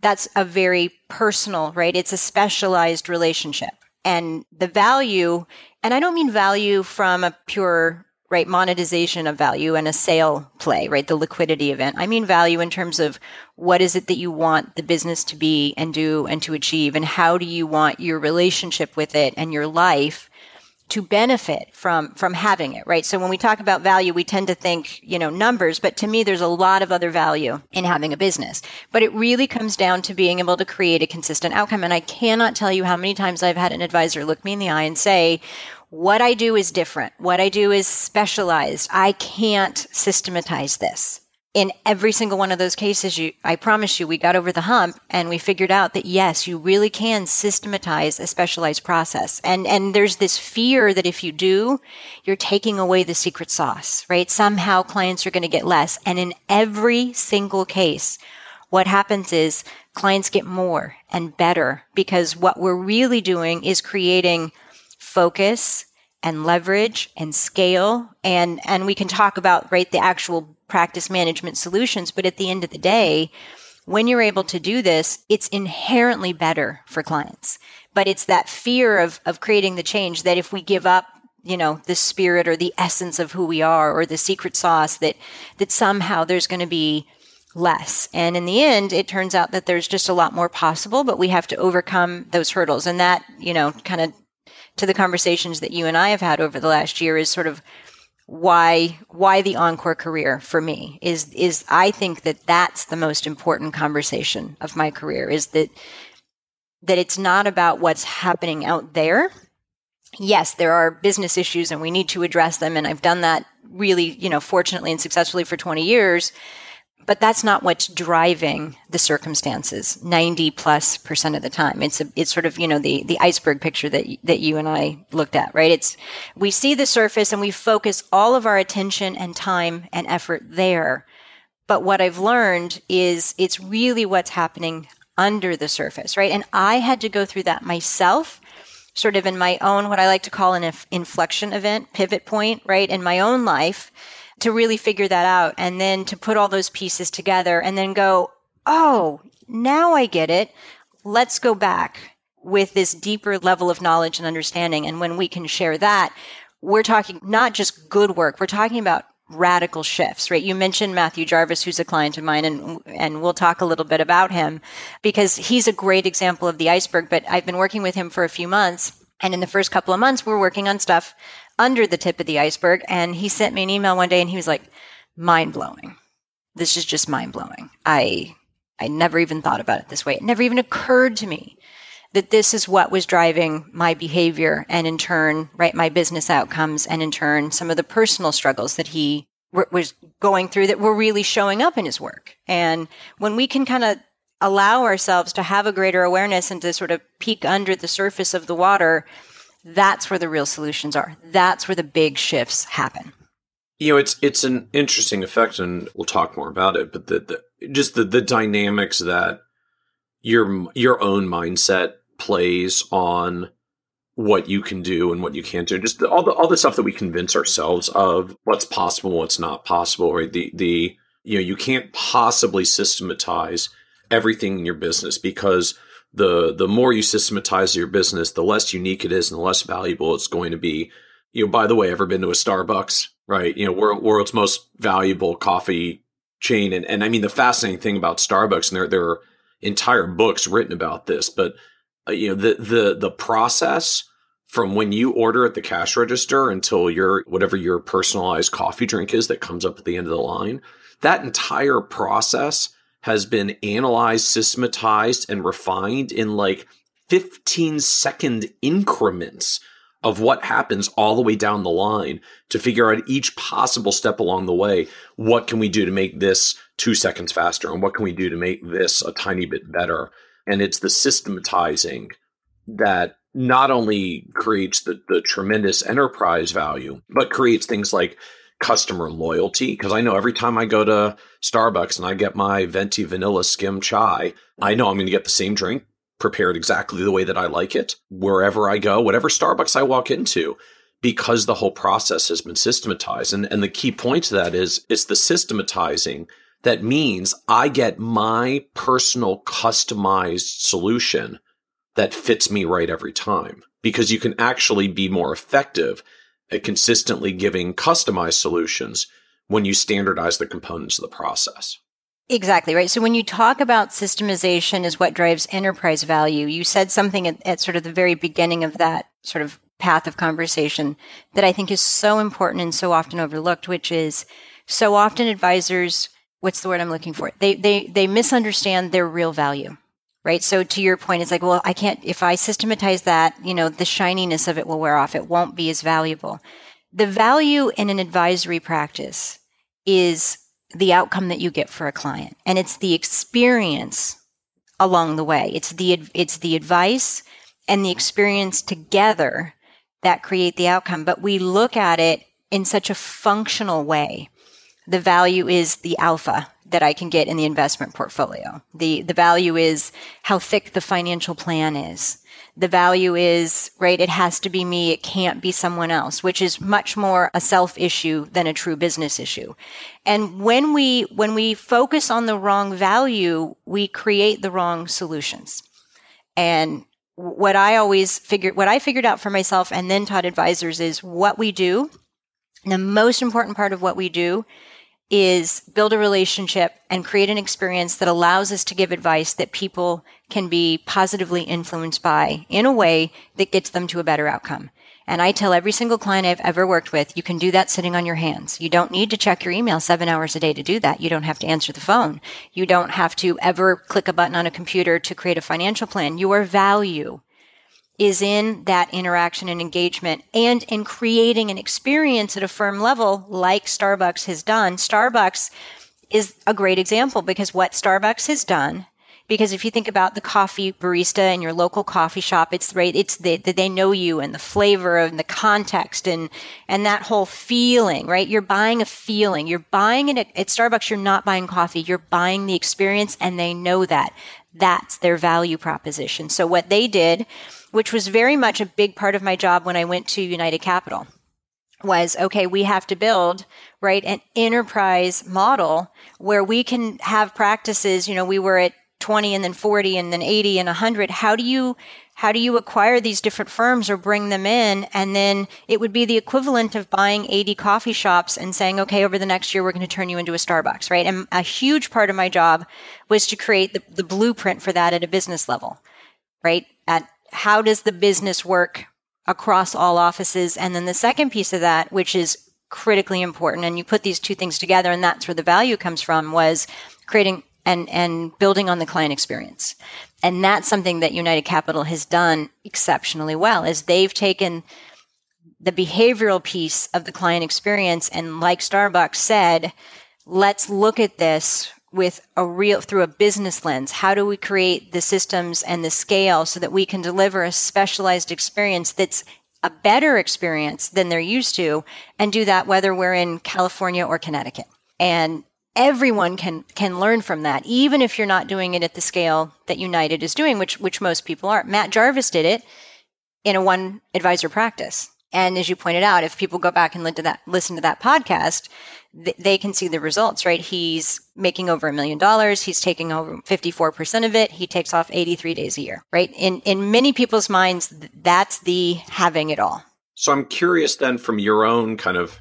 that's a very personal, right? It's a specialized relationship. And the value, and I don't mean value from a pure right monetization of value and a sale play right the liquidity event i mean value in terms of what is it that you want the business to be and do and to achieve and how do you want your relationship with it and your life to benefit from from having it right? So when we talk about value we tend to think you know numbers but to me there's a lot of other value in having a business. But it really comes down to being able to create a consistent outcome. And i cannot tell you how many times i've had an advisor look me in the eye and say what i do is different. What i do is specialized. I can't systematize this in every single one of those cases, you, I promise you, we got over the hump and we figured out that yes, you really can systematize a specialized process. And, and there's this fear that if you do, you're taking away the secret sauce, right? Somehow clients are going to get less. And in every single case, what happens is clients get more and better because what we're really doing is creating focus and leverage and scale and and we can talk about right the actual practice management solutions. But at the end of the day, when you're able to do this, it's inherently better for clients. But it's that fear of, of creating the change that if we give up, you know, the spirit or the essence of who we are or the secret sauce that, that somehow there's going to be less. And in the end, it turns out that there's just a lot more possible, but we have to overcome those hurdles. And that, you know, kind of to the conversations that you and I have had over the last year is sort of why why the encore career for me is is I think that that's the most important conversation of my career is that that it's not about what's happening out there. Yes, there are business issues and we need to address them and I've done that really, you know, fortunately and successfully for 20 years but that's not what's driving the circumstances 90 plus percent of the time. It's a, it's sort of you know the the iceberg picture that that you and I looked at right? It's we see the surface and we focus all of our attention and time and effort there. But what I've learned is it's really what's happening under the surface right? And I had to go through that myself sort of in my own what I like to call an inflection event pivot point right? In my own life to really figure that out and then to put all those pieces together and then go, oh, now I get it. Let's go back with this deeper level of knowledge and understanding. And when we can share that, we're talking not just good work, we're talking about radical shifts, right? You mentioned Matthew Jarvis, who's a client of mine, and and we'll talk a little bit about him because he's a great example of the iceberg. But I've been working with him for a few months, and in the first couple of months, we're working on stuff under the tip of the iceberg. And he sent me an email one day and he was like, mind blowing. This is just mind blowing. I, I never even thought about it this way. It never even occurred to me that this is what was driving my behavior and in turn, right, my business outcomes and in turn, some of the personal struggles that he w- was going through that were really showing up in his work. And when we can kind of allow ourselves to have a greater awareness and to sort of peek under the surface of the water, that's where the real solutions are. That's where the big shifts happen. You know, it's it's an interesting effect, and we'll talk more about it. But the, the just the the dynamics that your your own mindset plays on what you can do and what you can't do. Just the, all the all the stuff that we convince ourselves of what's possible, what's not possible. Right? The the you know you can't possibly systematize everything in your business because the the more you systematize your business, the less unique it is and the less valuable it's going to be. You know, by the way, ever been to a Starbucks? Right? You know, world, world's most valuable coffee chain, and and I mean the fascinating thing about Starbucks, and there there are entire books written about this, but uh, you know the the the process from when you order at the cash register until your whatever your personalized coffee drink is that comes up at the end of the line, that entire process has been analyzed, systematized, and refined in like 15 second increments of what happens all the way down the line to figure out each possible step along the way. What can we do to make this two seconds faster? And what can we do to make this a tiny bit better? And it's the systematizing that not only creates the, the tremendous enterprise value, but creates things like customer loyalty. Because I know every time I go to Starbucks and I get my venti vanilla skim chai, I know I'm going to get the same drink prepared exactly the way that I like it wherever I go, whatever Starbucks I walk into, because the whole process has been systematized. And, and the key point to that is it's the systematizing that means I get my personal customized solution that fits me right every time because you can actually be more effective at consistently giving customized solutions when you standardize the components of the process. Exactly right. So when you talk about systemization is what drives enterprise value, you said something at, at, sort of the very beginning of that sort of path of conversation that I think is so important and so often overlooked, which is so often advisors, what's the word I'm looking for? They they they misunderstand their real value right? So to your point, it's like, well, I can't, if I systematize that, you know, the shininess of it will wear off. It won't be as valuable. The value in an advisory practice is the outcome that you get for a client. And it's the experience along the way. It's the, it's the advice and the experience together that create the outcome. But we look at it in such a functional way. The value is the alpha, that I can get in the investment portfolio. The, the value is how thick the financial plan is. The value is, right, it has to be me. It can't be someone else, which is much more a self issue than a true business issue. And when we, when we focus on the wrong value, we create the wrong solutions. And what I always figured, what I figured out for myself and then taught advisors is what we do. The most important part of what we do is build a relationship and create an experience that allows us to give advice that people can be positively influenced by in a way that gets them to a better outcome. And I tell every single client I've ever worked with, you can do that sitting on your hands. You don't need to check your email seven hours a day to do that. You don't have to answer the phone. You don't have to ever click a button on a computer to create a financial plan. Your value is in that interaction and engagement and in creating an experience at a firm level like Starbucks has done. Starbucks is a great example because what Starbucks has done because if you think about the coffee barista in your local coffee shop, it's right, it's the, the, they know you and the flavor and the context and, and that whole feeling, right? You're buying a feeling. You're buying it at Starbucks. You're not buying coffee. You're buying the experience and they know that. That's their value proposition. So what they did which was very much a big part of my job when I went to United Capital was okay, we have to build, right, an enterprise model where we can have practices. You know, we were at 20 and then 40 and then 80 and 100. How do you, how do you acquire these different firms or bring them in? And then it would be the equivalent of buying 80 coffee shops and saying, okay, over the next year, we're going to turn you into a Starbucks, right? And a huge part of my job was to create the, the blueprint for that at a business level, right? At how does the business work across all offices? And then the second piece of that, which is critically important, and you put these two things together, and that's where the value comes from, was creating and, and building on the client experience. And that's something that United Capital has done exceptionally well, is they've taken the behavioral piece of the client experience and like Starbucks said, let's look at this with a real through a business lens how do we create the systems and the scale so that we can deliver a specialized experience that's a better experience than they're used to and do that whether we're in California or Connecticut. And everyone can can learn from that even if you're not doing it at the scale that United is doing which which most people aren't Matt Jarvis did it in a one advisor practice and as you pointed out if people go back and listen to that listen to that podcast they can see the results, right? He's making over a million dollars. He's taking over 54% of it. He takes off 83 days a year, right? In, in many people's minds, that's the having it all. So I'm curious then from your own kind of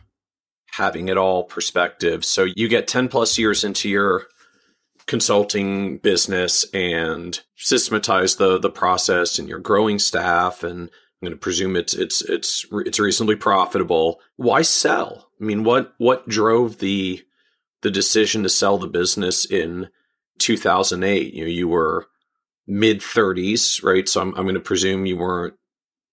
having it all perspective. So you get 10 plus years into your consulting business and systematize the, the process and your growing staff and I'm going to presume it's it's it's it's reasonably profitable. Why sell? I mean, what what drove the the decision to sell the business in 2008? You know, you were mid 30s, right? So I'm I'm going to presume you weren't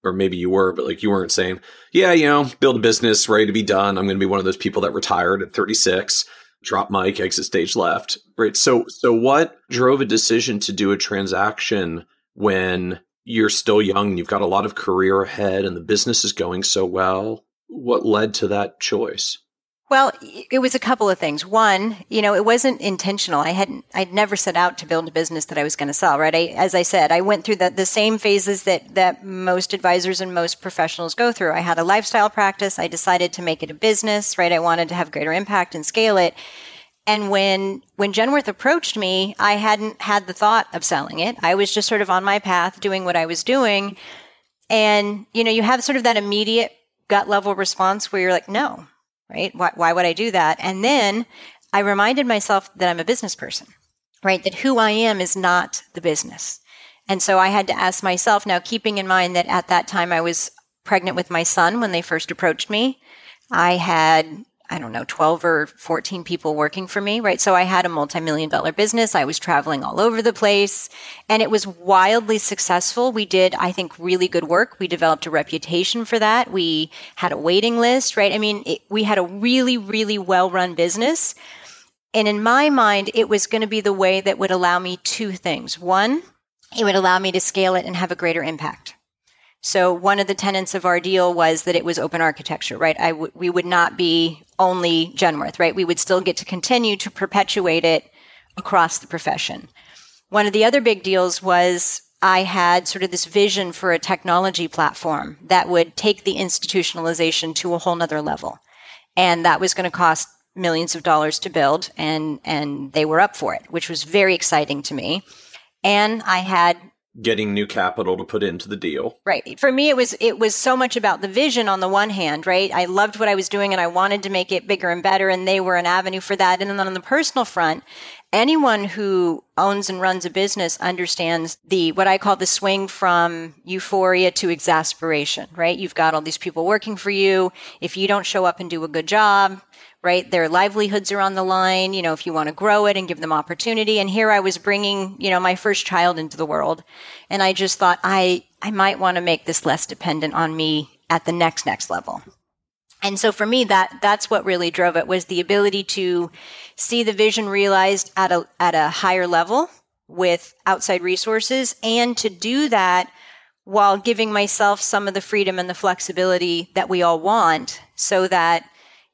or maybe you were, but like you weren't saying, yeah, you know, build a business, ready to be done. I'm going to be one of those people that retired at 36, drop mic, exit stage left, right? So, so what drove a decision to do a transaction when you're still young, and you've got a lot of career ahead, and the business is going so well. What led to that choice? Well, it was a couple of things. One, you know, it wasn't intentional. I hadn't, I'd never set out to build a business that I was going to sell, right? I, as I said, I went through the, the same phases that, that most advisors and most professionals go through. I had a lifestyle practice. I decided to make it a business, right? I wanted to have greater impact and scale it. And when, when Genworth approached me, I hadn't had the thought of selling it. I was just sort of on my path doing what I was doing. And, you know, you have sort of that immediate gut level response where you're like, no, right? Why, why would I do that? And then I reminded myself that I'm a business person, right? That who I am is not the business. And so I had to ask myself now, keeping in mind that at that time I was pregnant with my son when they first approached me. I had I don't know, 12 or 14 people working for me, right? So I had a multi-million dollar business. I was traveling all over the place and it was wildly successful. We did, I think, really good work. We developed a reputation for that. We had a waiting list, right? I mean, it, we had a really, really well run business. And in my mind, it was going to be the way that would allow me two things. One, it would allow me to scale it and have a greater impact. So one of the tenets of our deal was that it was open architecture, right? I w- we would not be only Genworth, right? We would still get to continue to perpetuate it across the profession. One of the other big deals was I had sort of this vision for a technology platform that would take the institutionalization to a whole nother level. And that was going to cost millions of dollars to build and, and they were up for it, which was very exciting to me. And I had getting new capital to put into the deal. Right. For me it was it was so much about the vision on the one hand, right? I loved what I was doing and I wanted to make it bigger and better and they were an avenue for that. And then on the personal front, anyone who owns and runs a business understands the what I call the swing from euphoria to exasperation, right? You've got all these people working for you. If you don't show up and do a good job, right? Their livelihoods are on the line, you know, if you want to grow it and give them opportunity. And here I was bringing, you know, my first child into the world. And I just thought I, I might want to make this less dependent on me at the next, next level. And so for me, that, that's what really drove it was the ability to see the vision realized at a, at a higher level with outside resources and to do that while giving myself some of the freedom and the flexibility that we all want so that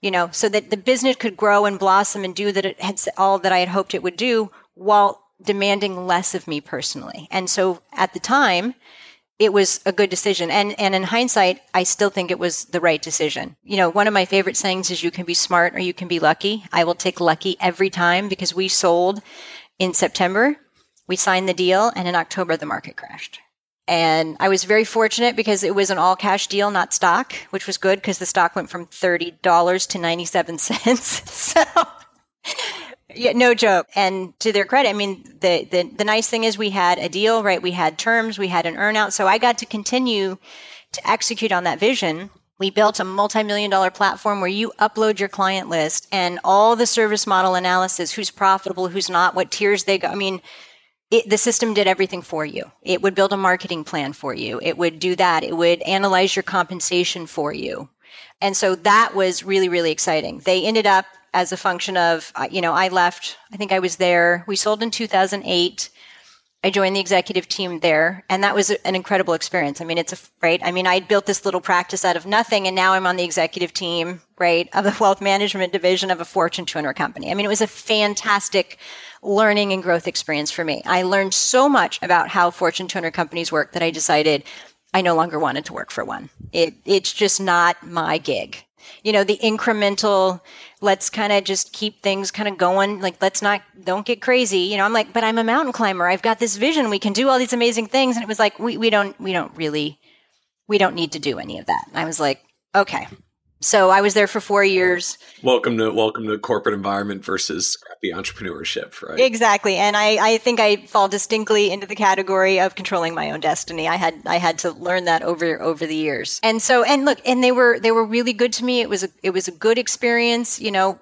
you know, so that the business could grow and blossom and do that it had all that I had hoped it would do while demanding less of me personally. And so at the time, it was a good decision. And and in hindsight, I still think it was the right decision. You know, one of my favorite sayings is you can be smart or you can be lucky. I will take lucky every time because we sold in September, we signed the deal, and in October the market crashed. And I was very fortunate because it was an all cash deal, not stock, which was good because the stock went from $30 to 97 cents. so, yeah, no joke. And to their credit, I mean, the, the, the nice thing is we had a deal, right? We had terms, we had an earnout. So I got to continue to execute on that vision. We built a multi-million dollar platform where you upload your client list and all the service model analysis, who's profitable, who's not, what tiers they go. I mean, it, the system did everything for you. It would build a marketing plan for you. It would do that. It would analyze your compensation for you. And so that was really, really exciting. They ended up as a function of, uh, you know, I left, I think I was there. We sold in 2008. I joined the executive team there, and that was an incredible experience. I mean, it's a right. I mean, I built this little practice out of nothing, and now I'm on the executive team, right, of the wealth management division of a Fortune 200 company. I mean, it was a fantastic learning and growth experience for me. I learned so much about how Fortune 200 companies work that I decided I no longer wanted to work for one. It, it's just not my gig. You know, the incremental, let's kind of just keep things kind of going. Like, let's not, don't get crazy. You know, I'm like, but I'm a mountain climber. I've got this vision. We can do all these amazing things. And it was like, we, we don't, we don't really, we don't need to do any of that. And I was like, okay, So I was there for four years. Welcome to welcome to corporate environment versus scrappy entrepreneurship, right? Exactly, and I, I think I fall distinctly into the category of controlling my own destiny. I had I had to learn that over over the years, and so and look, and they were they were really good to me. It was a, it was a good experience. You know,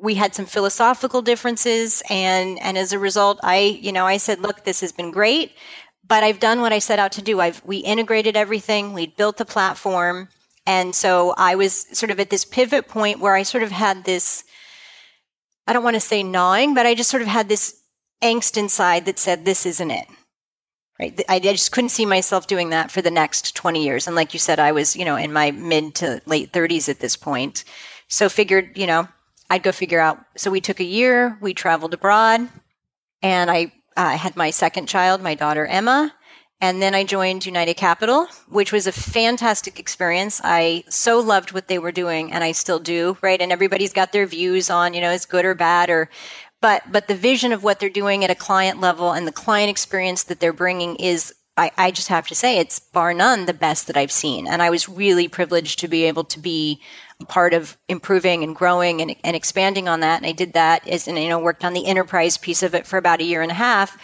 we had some philosophical differences, and and as a result, I you know I said, look, this has been great, but I've done what I set out to do. I've we integrated everything. We built the platform and so I was sort of at this pivot point where I sort of had this, I don't want to say gnawing, but I just sort of had this angst inside that said, this isn't it. Right. I just couldn't see myself doing that for the next 20 years. And like you said, I was, you know, in my mid to late 30s at this point. So figured, you know, I'd go figure out. So we took a year, we traveled abroad, and I uh, had my second child, my daughter Emma. And then I joined United Capital, which was a fantastic experience. I so loved what they were doing and I still do, right? And everybody's got their views on, you know, it's good or bad or, but, but the vision of what they're doing at a client level and the client experience that they're bringing is, I, I just have to say, it's bar none the best that I've seen. And I was really privileged to be able to be part of improving and growing and, and expanding on that. And I did that as, and, you know, worked on the enterprise piece of it for about a year and a half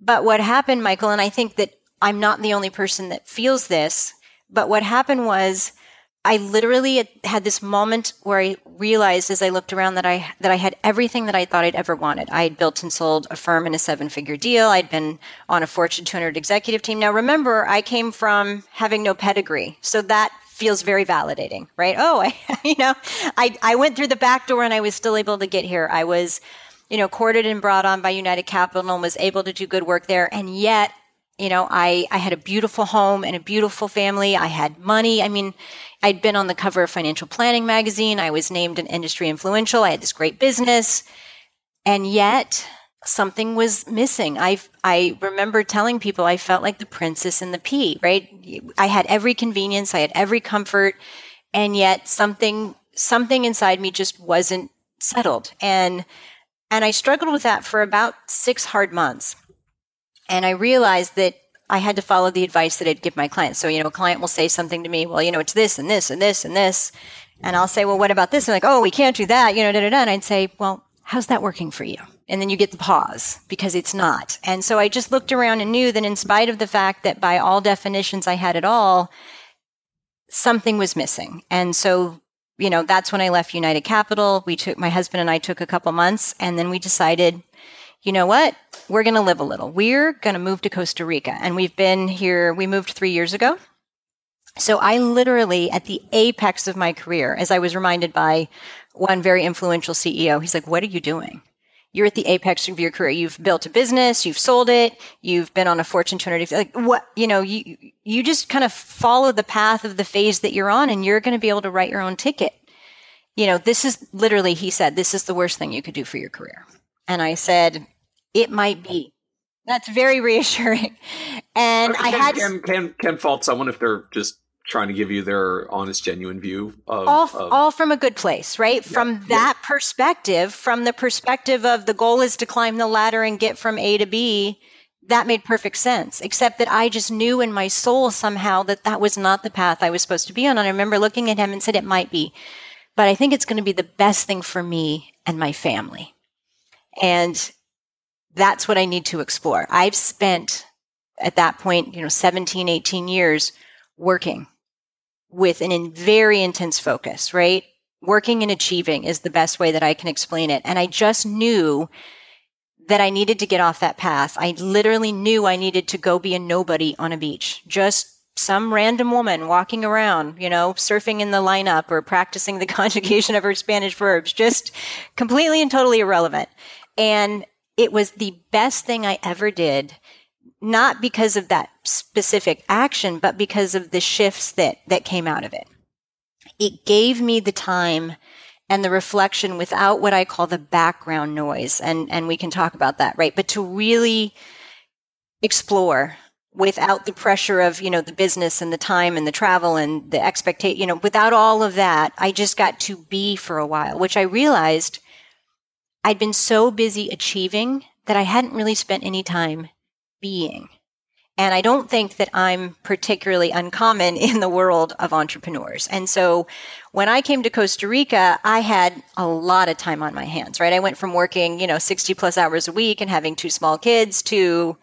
but what happened, Michael, and I think that I'm not the only person that feels this, but what happened was I literally had this moment where I realized as I looked around that I that I had everything that I thought I'd ever wanted. I had built and sold a firm in a seven-figure deal. I'd been on a Fortune 200 executive team. Now remember, I came from having no pedigree. So that feels very validating, right? Oh, I, you know, I I went through the back door and I was still able to get here. I was you know, courted and brought on by United Capital and was able to do good work there. And yet, you know, I, I had a beautiful home and a beautiful family. I had money. I mean, I'd been on the cover of Financial Planning magazine. I was named an industry influential. I had this great business. And yet something was missing. I, I remember telling people I felt like the princess in the pea, right? I had every convenience. I had every comfort. And yet something, something inside me just wasn't settled. And and I struggled with that for about six hard months. And I realized that I had to follow the advice that I'd give my clients. So, you know, a client will say something to me, well, you know, it's this and this and this and this. And I'll say, well, what about this? And like, oh, we can't do that, you know, da da da. And I'd say, well, how's that working for you? And then you get the pause because it's not. And so I just looked around and knew that in spite of the fact that by all definitions I had it all, something was missing. And so you know, that's when I left United Capital. We took, my husband and I took a couple months and then we decided, you know what? We're going to live a little. We're going to move to Costa Rica. And we've been here, we moved three years ago. So I literally, at the apex of my career, as I was reminded by one very influential CEO, he's like, what are you doing? You're at the apex of your career. You've built a business, you've sold it, you've been on a Fortune 200. Like what, you know, you, you just kind of follow the path of the phase that you're on and you're going to be able to write your own ticket. You know, this is literally, he said, this is the worst thing you could do for your career. And I said, it might be. That's very reassuring. And I had can, can can fault someone if they're just trying to give you their honest, genuine view of all, of, all from a good place, right? Yeah, from that yeah. perspective, from the perspective of the goal is to climb the ladder and get from A to B. That made perfect sense, except that I just knew in my soul somehow that that was not the path I was supposed to be on. And I remember looking at him and said, it might be, but I think it's going to be the best thing for me and my family. And that's what I need to explore. I've spent at that point, you know, 17, 18 years working with an in very intense focus, right? Working and achieving is the best way that I can explain it. And I just knew that I needed to get off that path. I literally knew I needed to go be a nobody on a beach. Just some random woman walking around, you know, surfing in the lineup or practicing the conjugation of her Spanish verbs, just completely and totally irrelevant. And it was the best thing I ever did not because of that specific action, but because of the shifts that, that came out of it. It gave me the time and the reflection without what I call the background noise. And, and we can talk about that, right? But to really explore without the pressure of, you know, the business and the time and the travel and the expectation, you know, without all of that, I just got to be for a while, which I realized I'd been so busy achieving that I hadn't really spent any time being. And I don't think that I'm particularly uncommon in the world of entrepreneurs. And so when I came to Costa Rica, I had a lot of time on my hands, right? I went from working, you know, 60 plus hours a week and having two small kids to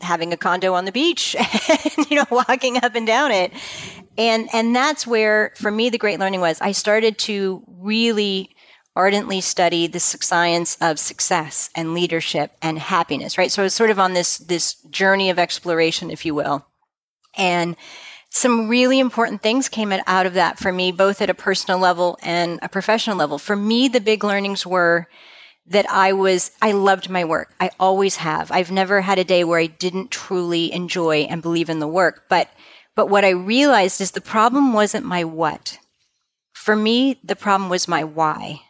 having a condo on the beach and, you know, walking up and down it. And, and that's where, for me, the great learning was I started to really ardently study the science of success and leadership and happiness, right? So I was sort of on this, this journey of exploration, if you will. And some really important things came out of that for me, both at a personal level and a professional level. For me, the big learnings were that I was, I loved my work. I always have. I've never had a day where I didn't truly enjoy and believe in the work. But, but what I realized is the problem wasn't my what. For me, the problem was my why.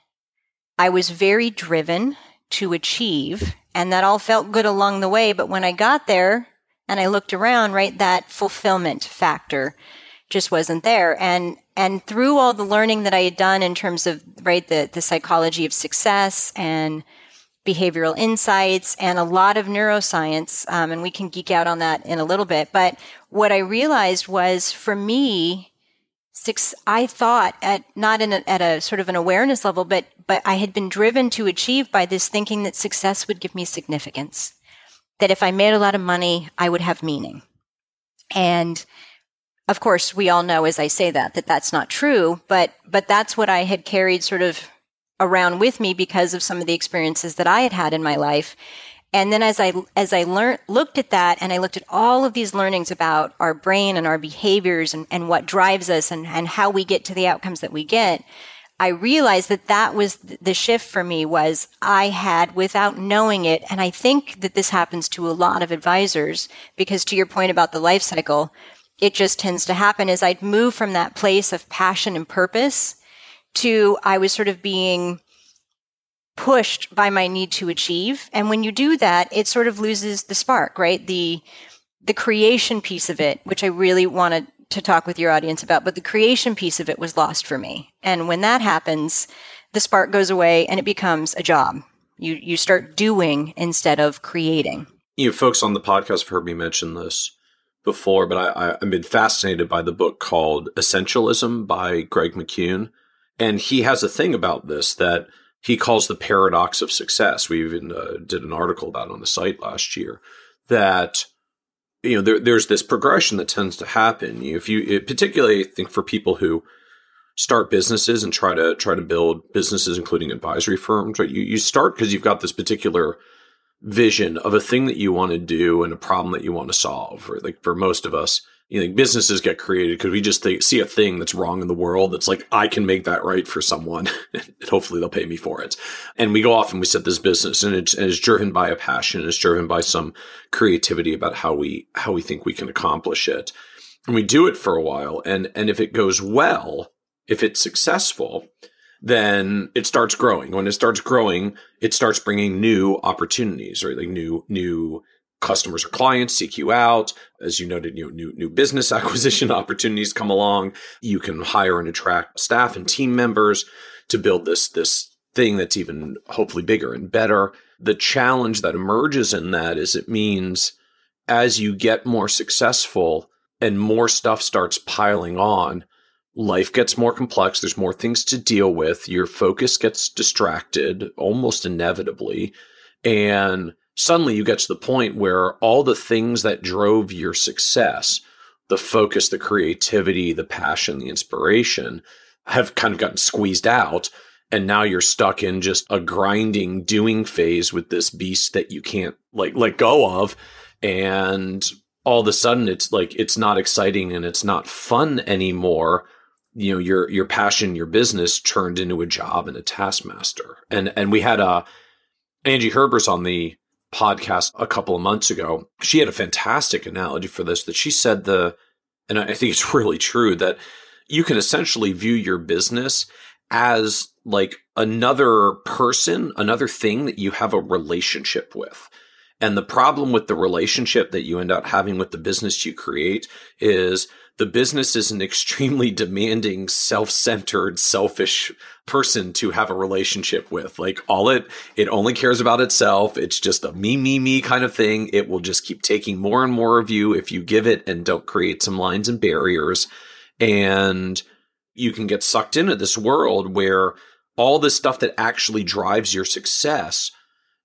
I was very driven to achieve, and that all felt good along the way. But when I got there and I looked around, right, that fulfillment factor just wasn't there. And and through all the learning that I had done in terms of right the the psychology of success and behavioral insights and a lot of neuroscience, um, and we can geek out on that in a little bit. But what I realized was for me, six, I thought at not in a, at a sort of an awareness level, but but I had been driven to achieve by this thinking that success would give me significance, that if I made a lot of money, I would have meaning, and of course, we all know as I say that that that's not true, but but that's what I had carried sort of around with me because of some of the experiences that I had had in my life. And then as I as I learned looked at that and I looked at all of these learnings about our brain and our behaviors and, and what drives us and, and how we get to the outcomes that we get, I realized that that was the shift for me was I had without knowing it. And I think that this happens to a lot of advisors because to your point about the life cycle, it just tends to happen is I'd move from that place of passion and purpose to I was sort of being pushed by my need to achieve. And when you do that, it sort of loses the spark, right? The the creation piece of it, which I really wanted to talk with your audience about, but the creation piece of it was lost for me. And when that happens, the spark goes away and it becomes a job. You you start doing instead of creating. You know, folks on the podcast have heard me mention this before, but I, I, have been fascinated by the book called Essentialism by Greg McKeown. And he has a thing about this that he calls the paradox of success. We even uh, did an article about on the site last year that you know there, there's this progression that tends to happen. If you, it, particularly, I think for people who start businesses and try to try to build businesses, including advisory firms, right? You you start because you've got this particular vision of a thing that you want to do and a problem that you want to solve. Or like for most of us, you know, businesses get created because we just think, see a thing that's wrong in the world. That's like, I can make that right for someone and hopefully they'll pay me for it. And we go off and we set this business and it's, and it's driven by a passion. It's driven by some creativity about how we, how we think we can accomplish it. And we do it for a while. And, and if it goes well, if it's successful, then it starts growing. When it starts growing, it starts bringing new opportunities, right? Like new, new customers or clients seek you out. As you noted, new, new business acquisition opportunities come along. You can hire and attract staff and team members to build this, this thing that's even hopefully bigger and better. The challenge that emerges in that is it means as you get more successful and more stuff starts piling on, life gets more complex. There's more things to deal with. Your focus gets distracted almost inevitably. And suddenly you get to the point where all the things that drove your success, the focus, the creativity, the passion, the inspiration have kind of gotten squeezed out. And now you're stuck in just a grinding doing phase with this beast that you can't like let go of. And all of a sudden it's like it's not exciting and it's not fun anymore you know your your passion your business turned into a job and a taskmaster and and we had uh angie herbers on the podcast a couple of months ago she had a fantastic analogy for this that she said the and i think it's really true that you can essentially view your business as like another person another thing that you have a relationship with And the problem with the relationship that you end up having with the business you create is the business is an extremely demanding, self-centered, selfish person to have a relationship with. Like all it, it only cares about itself. It's just a me, me, me kind of thing. It will just keep taking more and more of you if you give it and don't create some lines and barriers. And you can get sucked into this world where all the stuff that actually drives your success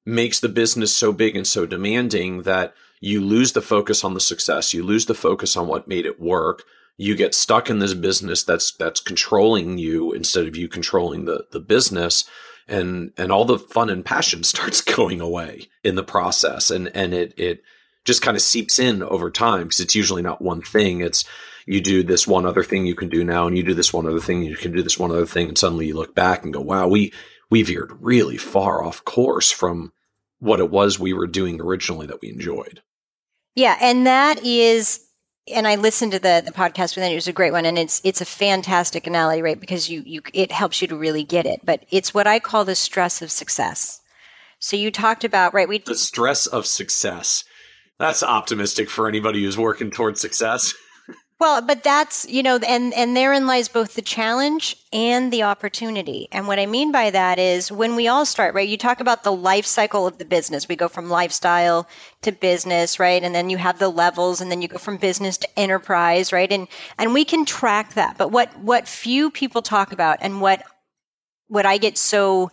makes the business so big and so demanding that you lose the focus on the success. You lose the focus on what made it work. You get stuck in this business that's that's controlling you instead of you controlling the the business and and all the fun and passion starts going away in the process and and it it just kind of seeps in over time because it's usually not one thing it's you do this one other thing you can do now and you do this one other thing you can do this one other thing and suddenly you look back and go wow we we veered really far off course from what it was we were doing originally that we enjoyed yeah and that is and I listened to the the podcast with it. It was a great one, and it's it's a fantastic analogy, right? Because you you it helps you to really get it. But it's what I call the stress of success. So you talked about right? We the stress of success. That's optimistic for anybody who's working towards success. Well, but that's, you know, and, and therein lies both the challenge and the opportunity. And what I mean by that is when we all start, right? You talk about the life cycle of the business. We go from lifestyle to business, right? And then you have the levels and then you go from business to enterprise, right? And, and we can track that. But what, what few people talk about and what, what I get so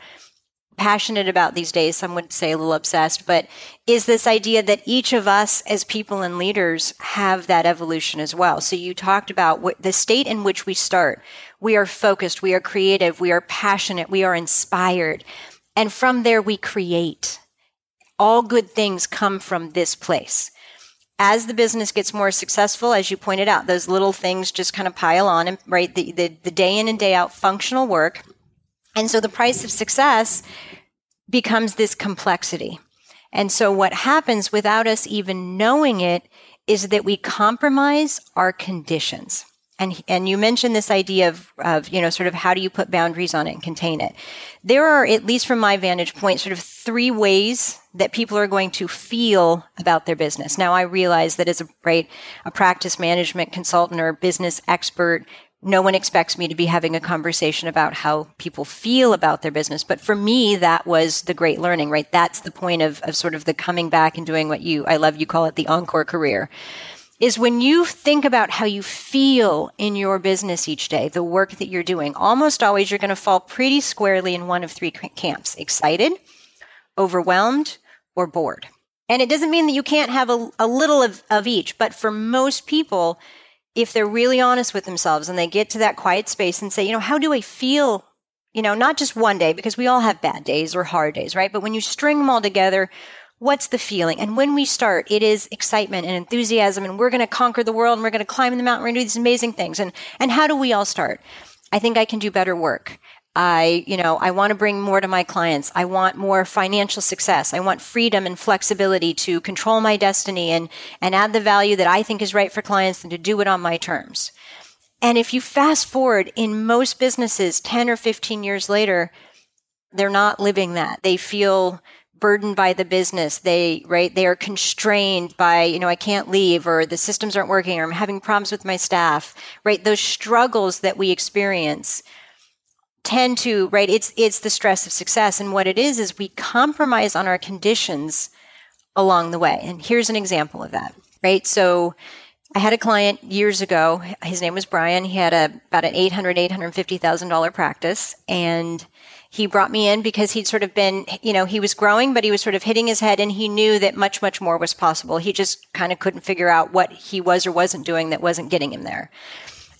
passionate about these days, some would say a little obsessed, but is this idea that each of us as people and leaders have that evolution as well. So you talked about what, the state in which we start. We are focused, we are creative, we are passionate, we are inspired. And from there we create. All good things come from this place. As the business gets more successful, as you pointed out, those little things just kind of pile on and right the, the, the day in and day out functional work and so the price of success becomes this complexity. And so what happens without us even knowing it is that we compromise our conditions. And, and you mentioned this idea of, of, you know, sort of how do you put boundaries on it and contain it? There are, at least from my vantage point, sort of three ways that people are going to feel about their business. Now, I realize that as a, right, a practice management consultant or business expert, no one expects me to be having a conversation about how people feel about their business. But for me, that was the great learning, right? That's the point of, of sort of the coming back and doing what you, I love you call it the encore career, is when you think about how you feel in your business each day, the work that you're doing, almost always you're going to fall pretty squarely in one of three camps excited, overwhelmed, or bored. And it doesn't mean that you can't have a, a little of, of each, but for most people, if they're really honest with themselves and they get to that quiet space and say, you know, how do I feel? You know, not just one day, because we all have bad days or hard days, right? But when you string them all together, what's the feeling? And when we start, it is excitement and enthusiasm, and we're going to conquer the world, and we're going to climb the mountain, to do these amazing things. And and how do we all start? I think I can do better work. I, you know, I want to bring more to my clients. I want more financial success. I want freedom and flexibility to control my destiny and, and add the value that I think is right for clients and to do it on my terms. And if you fast forward in most businesses 10 or 15 years later, they're not living that. They feel burdened by the business. They, right, they are constrained by, you know, I can't leave or the systems aren't working or I'm having problems with my staff, right? Those struggles that we experience tend to right it's it's the stress of success. And what it is is we compromise on our conditions along the way. And here's an example of that right? So i had a client years ago. His name was brian. He had a about an 800 850000 dollar practice. And he brought me in because he'd sort of been you know he was growing but he was sort of hitting his head and he knew that much much more was possible. He just kind of couldn't figure out what he was or wasn't doing that wasn't getting him there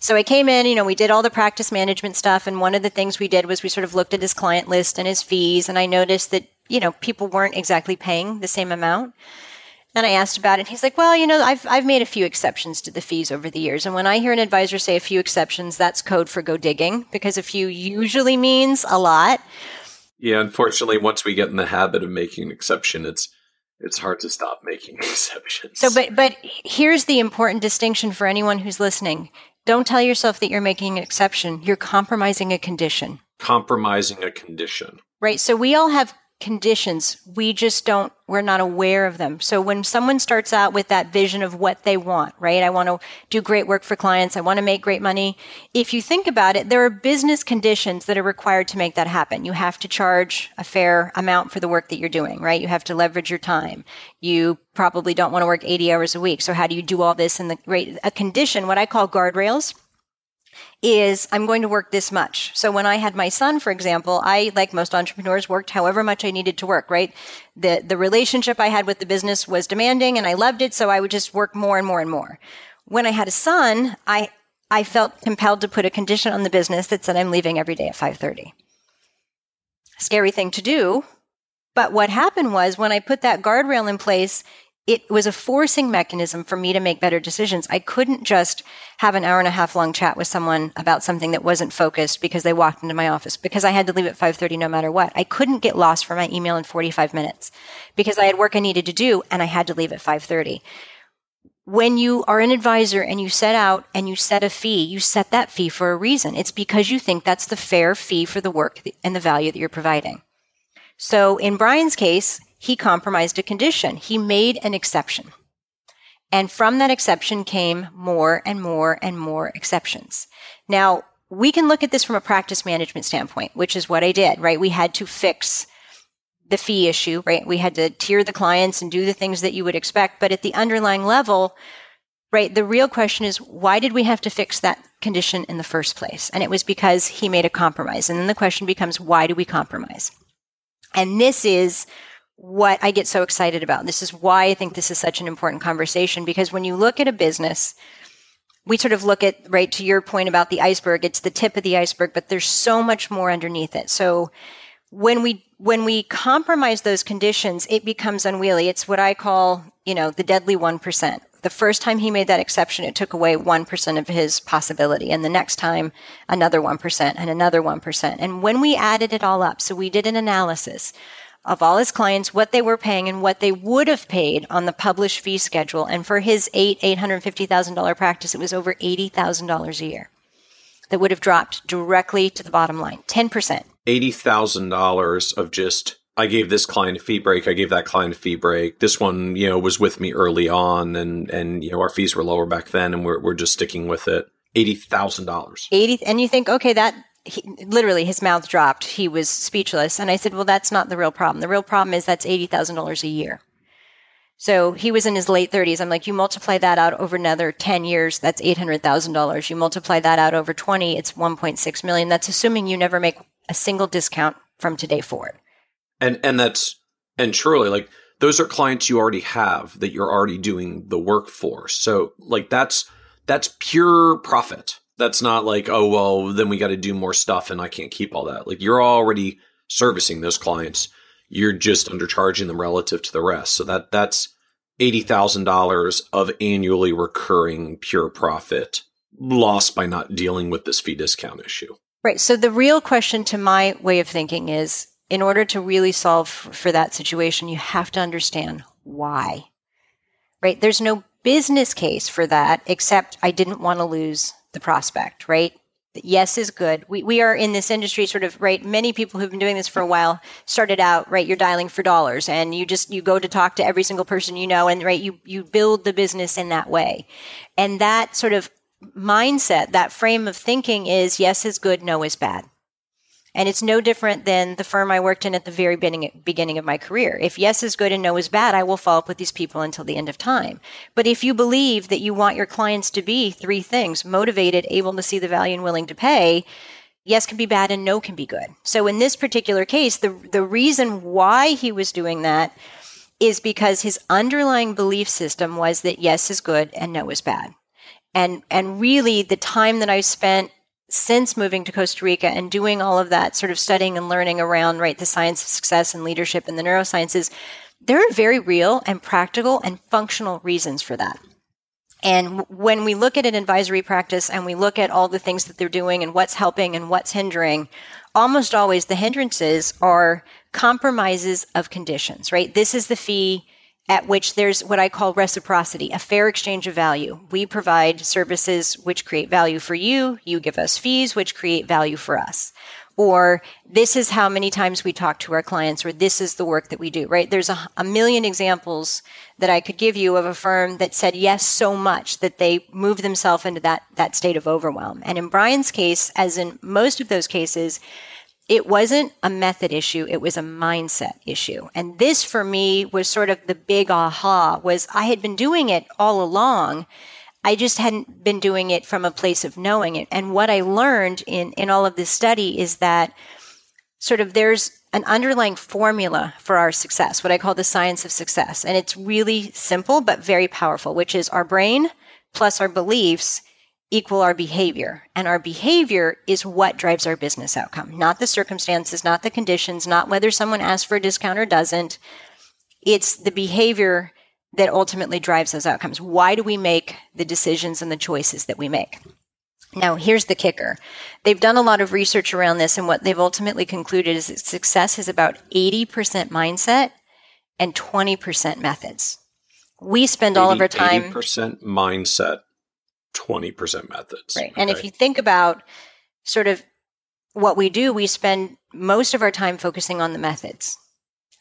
so I came in, you know, we did all the practice management stuff. And one of the things we did was we sort of looked at his client list and his fees. And I noticed that, you know, people weren't exactly paying the same amount. And I asked about it. He's like, well, you know, I've, I've made a few exceptions to the fees over the years. And when I hear an advisor say a few exceptions, that's code for go digging because a few usually means a lot. Yeah, unfortunately, once we get in the habit of making an exception, it's it's hard to stop making exceptions. So, but but here's the important distinction for anyone who's listening: don't tell yourself that you're making an exception. You're compromising a condition. Compromising a condition. Right. So we all have conditions. We just don't, we're not aware of them. So when someone starts out with that vision of what they want, right? I want to do great work for clients. I want to make great money. If you think about it, there are business conditions that are required to make that happen. You have to charge a fair amount for the work that you're doing, right? You have to leverage your time. You probably don't want to work 80 hours a week. So how do you do all this in the right, a condition, what I call guardrails? Is I'm going to work this much. So when I had my son, for example, I, like most entrepreneurs, worked however much I needed to work, right? The, the relationship I had with the business was demanding and I loved it. So I would just work more and more and more. When I had a son, I, I felt compelled to put a condition on the business that said I'm leaving every day at 530. Scary thing to do. But what happened was when I put that guardrail in place, it was a forcing mechanism for me to make better decisions. I couldn't just have an hour and a half long chat with someone about something that wasn't focused because they walked into my office because I had to leave at 5:30 no matter what. I couldn't get lost for my email in 45 minutes because I had work I needed to do and I had to leave at 5:30. When you are an advisor and you set out and you set a fee, you set that fee for a reason. It's because you think that's the fair fee for the work and the value that you're providing. So in Brian's case, he compromised a condition. He made an exception. And from that exception came more and more and more exceptions. Now, we can look at this from a practice management standpoint, which is what I did, right? We had to fix the fee issue, right? We had to tier the clients and do the things that you would expect. But at the underlying level, right, the real question is why did we have to fix that condition in the first place? And it was because he made a compromise. And then the question becomes, why do we compromise? And this is what I get so excited about. This is why I think this is such an important conversation because when you look at a business, we sort of look at, right, to your point about the iceberg, it's the tip of the iceberg, but there's so much more underneath it. So when we, when we compromise those conditions, it becomes unwieldy. It's what I call, you know, the deadly 1%. The first time he made that exception, it took away 1% of his possibility. And the next time, another 1% and another 1%. And when we added it all up, so we did an analysis of all his clients, what they were paying and what they would have paid on the published fee schedule. And for his eight, $850,000 practice, it was over $80,000 a year that would have dropped directly to the bottom line 10%. $80,000 of just, I gave this client a fee break. I gave that client a fee break. This one, you know, was with me early on and, and, you know, our fees were lower back then and we're, we're just sticking with it. $80,000. 80, and you think, okay, that, he, literally his mouth dropped. He was speechless. And I said, well, that's not the real problem. The real problem is that's $80,000 a year. So he was in his late 30s. I'm like, you multiply that out over another 10 years, that's $800,000. You multiply that out over 20, it's 1.6 million. That's assuming you never make a single discount from today forward. And and that's and truly like those are clients you already have that you're already doing the work for. So like that's that's pure profit. That's not like, oh, well, then we got to do more stuff and I can't keep all that. Like you're already servicing those clients. You're just undercharging them relative to the rest. So that that's $80,000 of annually recurring pure profit lost by not dealing with this fee discount issue. Right. So the real question to my way of thinking is in order to really solve for that situation, you have to understand why. Right? There's no business case for that except I didn't want to lose the prospect, right? Yes is good. We, we are in this industry sort of, right? Many people who've been doing this for a while started out, right? You're dialing for dollars and you just, you go to talk to every single person you know and, right? You, you build the business in that way. And that sort of mindset, that frame of thinking is yes is good, no is bad. And it's no different than the firm I worked in at the very beginning of my career. If yes is good and no is bad, I will follow up with these people until the end of time. But if you believe that you want your clients to be three things motivated, able to see the value, and willing to pay, yes can be bad and no can be good. So in this particular case, the, the reason why he was doing that is because his underlying belief system was that yes is good and no is bad. And, and really the time that I spent since moving to Costa Rica and doing all of that sort of studying and learning around, right, the science of success and leadership and the neurosciences, there are very real and practical and functional reasons for that. And when we look at an advisory practice and we look at all the things that they're doing and what's helping and what's hindering, almost always the hindrances are compromises of conditions, right? This is the fee at which there's what I call reciprocity, a fair exchange of value. We provide services which create value for you. You give us fees which create value for us. or this is how many times we talk to our clients, or this is the work that we do, right? There's a, a, million examples that I could give you of a firm that said yes so much that they moved themselves into that, that state of overwhelm. And in Brian's case, as in most of those cases, it wasn't a method issue, it was a mindset issue. And this for me was sort of the big aha was I had been doing it all along I just hadn't been doing it from a place of knowing it. And what I learned in, in all of this study is that sort of there's an underlying formula for our success, what I call the science of success. And it's really simple, but very powerful, which is our brain plus our beliefs equal our behavior. And our behavior is what drives our business outcome, not the circumstances, not the conditions, not whether someone asks for a discount or doesn't. It's the behavior that ultimately drives those outcomes. Why do we make the decisions and the choices that we make? Now, here's the kicker. They've done a lot of research around this, and what they've ultimately concluded is that success is about 80% mindset and 20% methods. We spend 80, all of our time. 80% mindset, 20% methods. Right. Okay. And if you think about sort of what we do, we spend most of our time focusing on the methods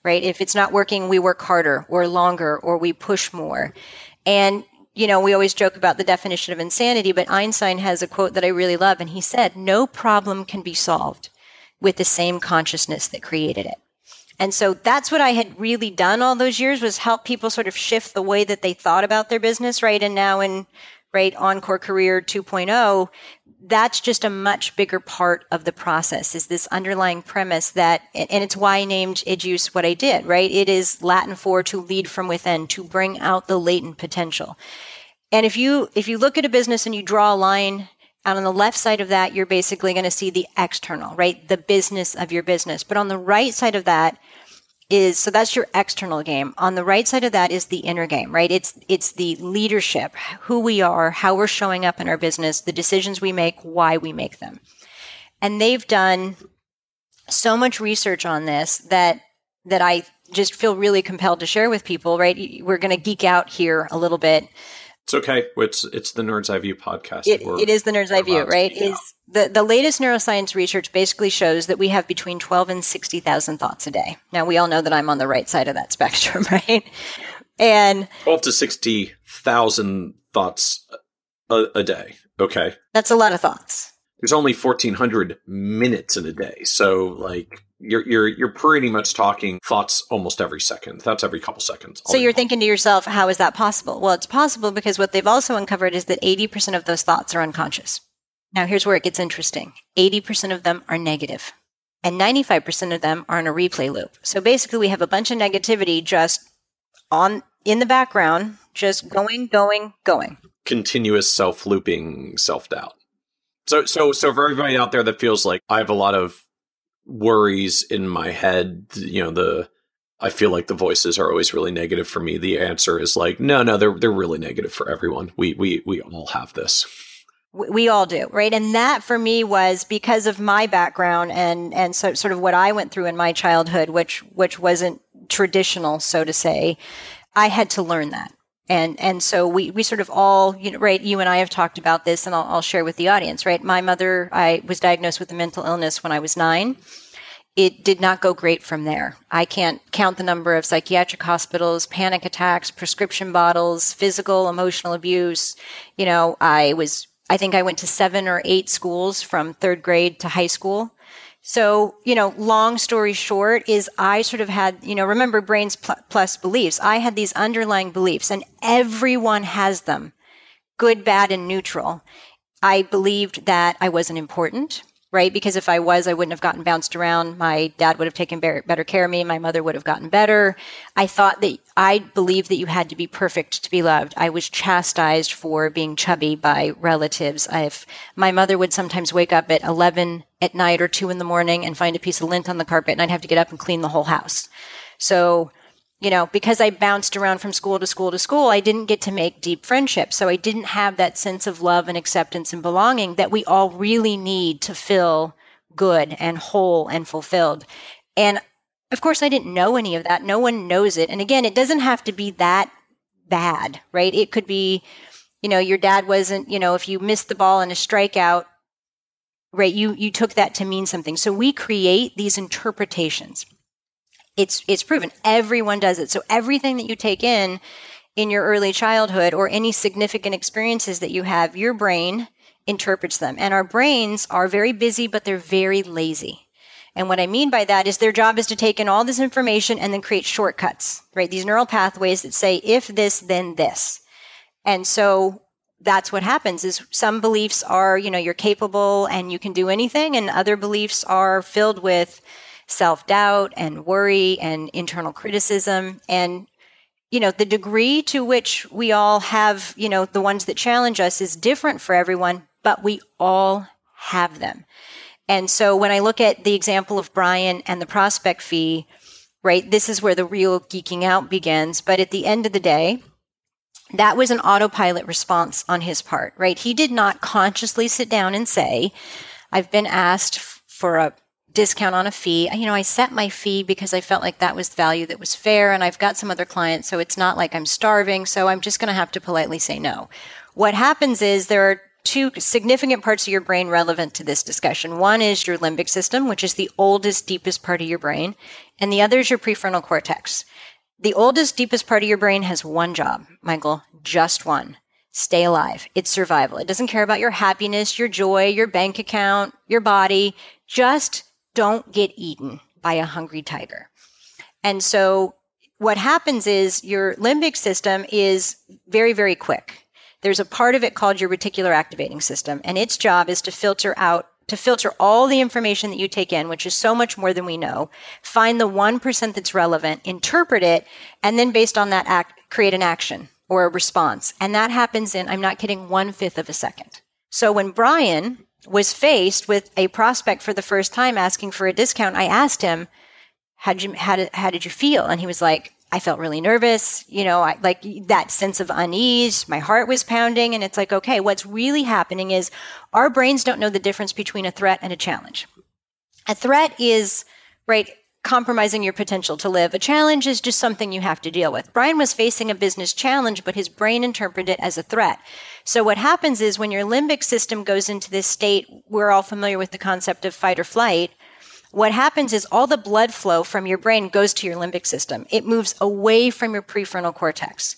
right? If it's not working, we work harder or longer or we push more. And, you know, we always joke about the definition of insanity, but Einstein has a quote that I really love. And he said, no problem can be solved with the same consciousness that created it. And so that's what I had really done all those years was help people sort of shift the way that they thought about their business, right? And now in right? Encore career 2.0 that's just a much bigger part of the process is this underlying premise that and it's why i named educe what i did right? It is latin for to lead from within to bring out the latent potential. And if you if you look at a business and you draw a line out on the left side of that you're basically going to see the external right? The business of your business. But on the right side of that is so that's your external game. On the right side of that is the inner game, right? It's it's the leadership, who we are, how we're showing up in our business, the decisions we make, why we make them. And they've done so much research on this that that I just feel really compelled to share with people, right? We're going to geek out here a little bit. It's okay. It's it's the Nerd's Eye View podcast. it, it is the Nerd's Eye View, right? Is the, the latest neuroscience research basically shows that we have between 12 and 60,000 thoughts a day. Now, we all know that I'm on the right side of that spectrum, right? And 12 to 60,000 thoughts a, a, day. Okay. That's a lot of thoughts. There's only 1400 minutes in a day. So like you're you're you're pretty much talking thoughts almost every second. Thoughts every couple seconds. So you're thinking to yourself, how is that possible? Well, it's possible because what they've also uncovered is that 80% of those thoughts are unconscious. Now, here's where it gets interesting 80% of them are negative, and 95% of them are in a replay loop. So basically, we have a bunch of negativity just on in the background, just going, going, going. Continuous self looping self doubt. So, so, so for everybody out there that feels like I have a lot of worries in my head, you know, the I feel like the voices are always really negative for me. The answer is like, no, no, they're they're really negative for everyone. We we we all have this. We all do, right? And that for me was because of my background and and so, sort of what I went through in my childhood, which which wasn't traditional, so to say. I had to learn that, and and so we we sort of all, you know, right? You and I have talked about this, and I'll, I'll share with the audience, right? My mother, I was diagnosed with a mental illness when I was nine it did not go great from there. I can't count the number of psychiatric hospitals, panic attacks, prescription bottles, physical, emotional abuse. You know, I was I think I went to seven or eight schools from third grade to high school. So, you know, long story short is I sort of had, you know, remember brains plus beliefs. I had these underlying beliefs and everyone has them, good, bad, and neutral. I believed that I wasn't important right? Because if I was, I wouldn't have gotten bounced around. My dad would have taken better care of me. My mother would have gotten better. I thought that I believed that you had to be perfect to be loved. I was chastised for being chubby by relatives. I've, my mother would sometimes wake up at 11 at night or 2 in the morning and find a piece of lint on the carpet and I'd have to get up and clean the whole house. So you know, because I bounced around from school to school to school, I didn't get to make deep friendships. So I didn't have that sense of love and acceptance and belonging that we all really need to feel good and whole and fulfilled. And of course, I didn't know any of that. No one knows it. And again, it doesn't have to be that bad, right? It could be, you know, your dad wasn't, you know, if you missed the ball in a strikeout, right? You you took that to mean something. So we create these interpretations. It's it's proven everyone does it. So everything that you take in in your early childhood or any significant experiences that you have, your brain interprets them. And our brains are very busy, but they're very lazy. And what I mean by that is their job is to take in all this information and then create shortcuts, right? These neural pathways that say, if this, then this. And so that's what happens is some beliefs are, you know, you're capable and you can do anything. And other beliefs are filled with self doubt and worry and internal criticism. And, you know, the degree to which we all have, you know, the ones that challenge us is different for everyone, but we all have them. And so when I look at the example of Brian and the prospect fee, right, this is where the real geeking out begins. But at the end of the day, that was an autopilot response on his part, right? He did not consciously sit down and say, I've been asked for a discount on a fee. You know, I set my fee because I felt like that was the value that was fair and I've got some other clients, so it's not like I'm starving, so I'm just going to have to politely say no. What happens is there are two significant parts of your brain relevant to this discussion. One is your limbic system, which is the oldest, deepest part of your brain, and the other is your prefrontal cortex. The oldest, deepest part of your brain has one job, Michael, just one. Stay alive. It's survival. It doesn't care about your happiness, your joy, your bank account, your body. Just don't get eaten by a hungry tiger. And so what happens is your limbic system is very, very quick there's a part of it called your reticular activating system, and its job is to filter out to filter all the information that you take in, which is so much more than we know, find the 1% that's relevant, interpret it, and then based on that act, create an action or a response. And that happens in, I'm not kidding, one fifth of a second. So when Brian was faced with a prospect for the first time asking for a discount, I asked him, how did you, how how did you feel? And he was like, I felt really nervous, you know, I, like that sense of unease. My heart was pounding. And it's like, okay, what's really happening is our brains don't know the difference between a threat and a challenge. A threat is, right, compromising your potential to live. A challenge is just something you have to deal with. Brian was facing a business challenge, but his brain interpreted it as a threat. So what happens is when your limbic system goes into this state, we're all familiar with the concept of fight or flight what happens is all the blood flow from your brain goes to your limbic system. It moves away from your prefrontal cortex.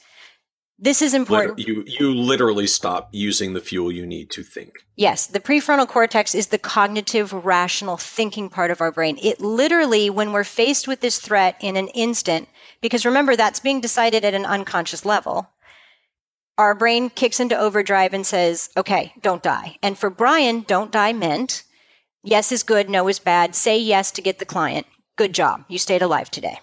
This is important. You you literally stop using the fuel you need to think. Yes, the prefrontal cortex is the cognitive rational thinking part of our brain. It literally when we're faced with this threat in an instant because remember that's being decided at an unconscious level. Our brain kicks into overdrive and says, "Okay, don't die." And for Brian, don't die meant Yes is good, no is bad. Say yes to get the client. Good job. You stayed alive today.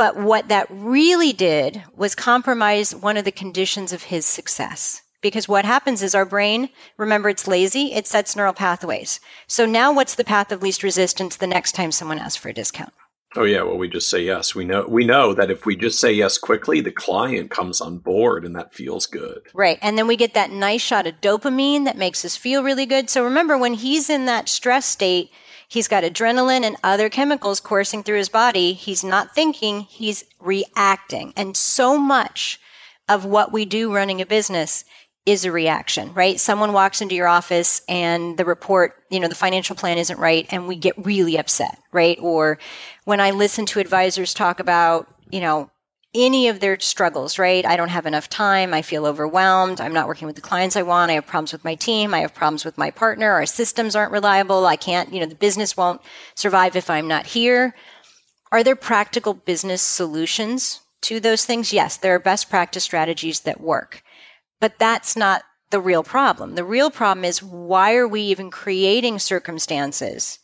But what that really did was compromise one of the conditions of his success. Because what happens is our brain, remember it's lazy, it sets neural pathways. So now what's the path of least resistance the next time someone asks for a discount? Oh yeah, well we just say yes. We know we know that if we just say yes quickly, the client comes on board and that feels good. Right. And then we get that nice shot of dopamine that makes us feel really good. So remember when he's in that stress state, he's got adrenaline and other chemicals coursing through his body. He's not thinking, he's reacting. And so much of what we do running a business is a reaction, right? Someone walks into your office and the report, you know, the financial plan isn't right and we get really upset, right? Or when I listen to advisors talk about, you know, any of their struggles, right? I don't have enough time. I feel overwhelmed. I'm not working with the clients I want. I have problems with my team. I have problems with my partner. Our systems aren't reliable. I can't, you know, the business won't survive if I'm not here. Are there practical business solutions to those things? Yes, there are best practice strategies that work. But that's not the real problem. The real problem is why are we even creating circumstances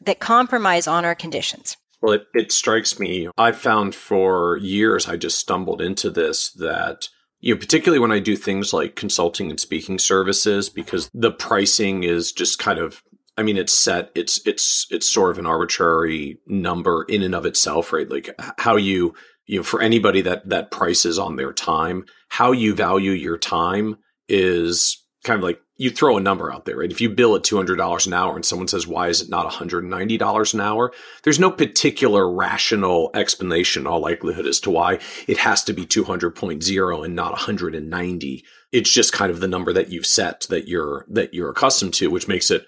that compromise on our conditions? Well, it, it strikes me. I've found for years, I just stumbled into this that, you know, particularly when I do things like consulting and speaking services, because the pricing is just kind of I mean, it's set. It's it's it's sort of an arbitrary number in and of itself, right? Like how you you know for anybody that that prices on their time how you value your time is kind of like you throw a number out there right? If you bill at $200 an hour and someone says why is it not $190 an hour? There's no particular rational explanation all likelihood as to why it has to be 200.0 and not 190 it's just kind of the number that you've set that you're that you're accustomed to which makes it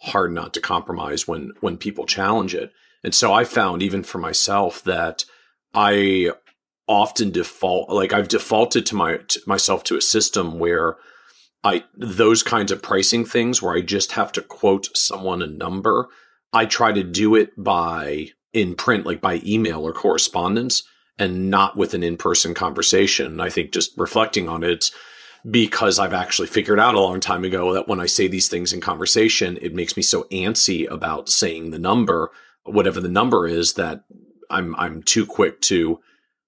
hard not to compromise when when people challenge it. And so I found even for myself that I often default like I've defaulted to my to myself to a system where I those kinds of pricing things where I just have to quote someone a number. I try to do it by in print, like by email or correspondence, and not with an in-person conversation. I think just reflecting on it, because I've actually figured out a long time ago that when I say these things in conversation, it makes me so antsy about saying the number, whatever the number is, that I'm I'm too quick to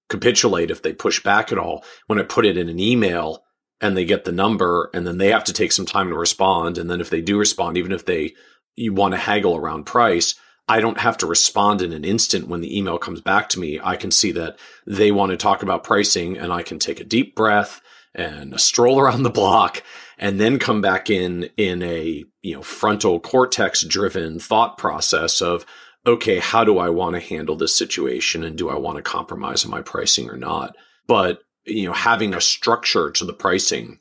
capitulate if they push back at all. When I put it in an email and they get the number and then they have to take some time to respond. And then if they do respond, even if they you want to haggle around price, I don't have to respond in an instant when the email comes back to me. I can see that they want to talk about pricing and I can take a deep breath and a stroll around the block and then come back in in a, you know, frontal cortex driven thought process of okay, how do I want to handle this situation and do I want to compromise on my pricing or not? But, you know, having a structure to the pricing,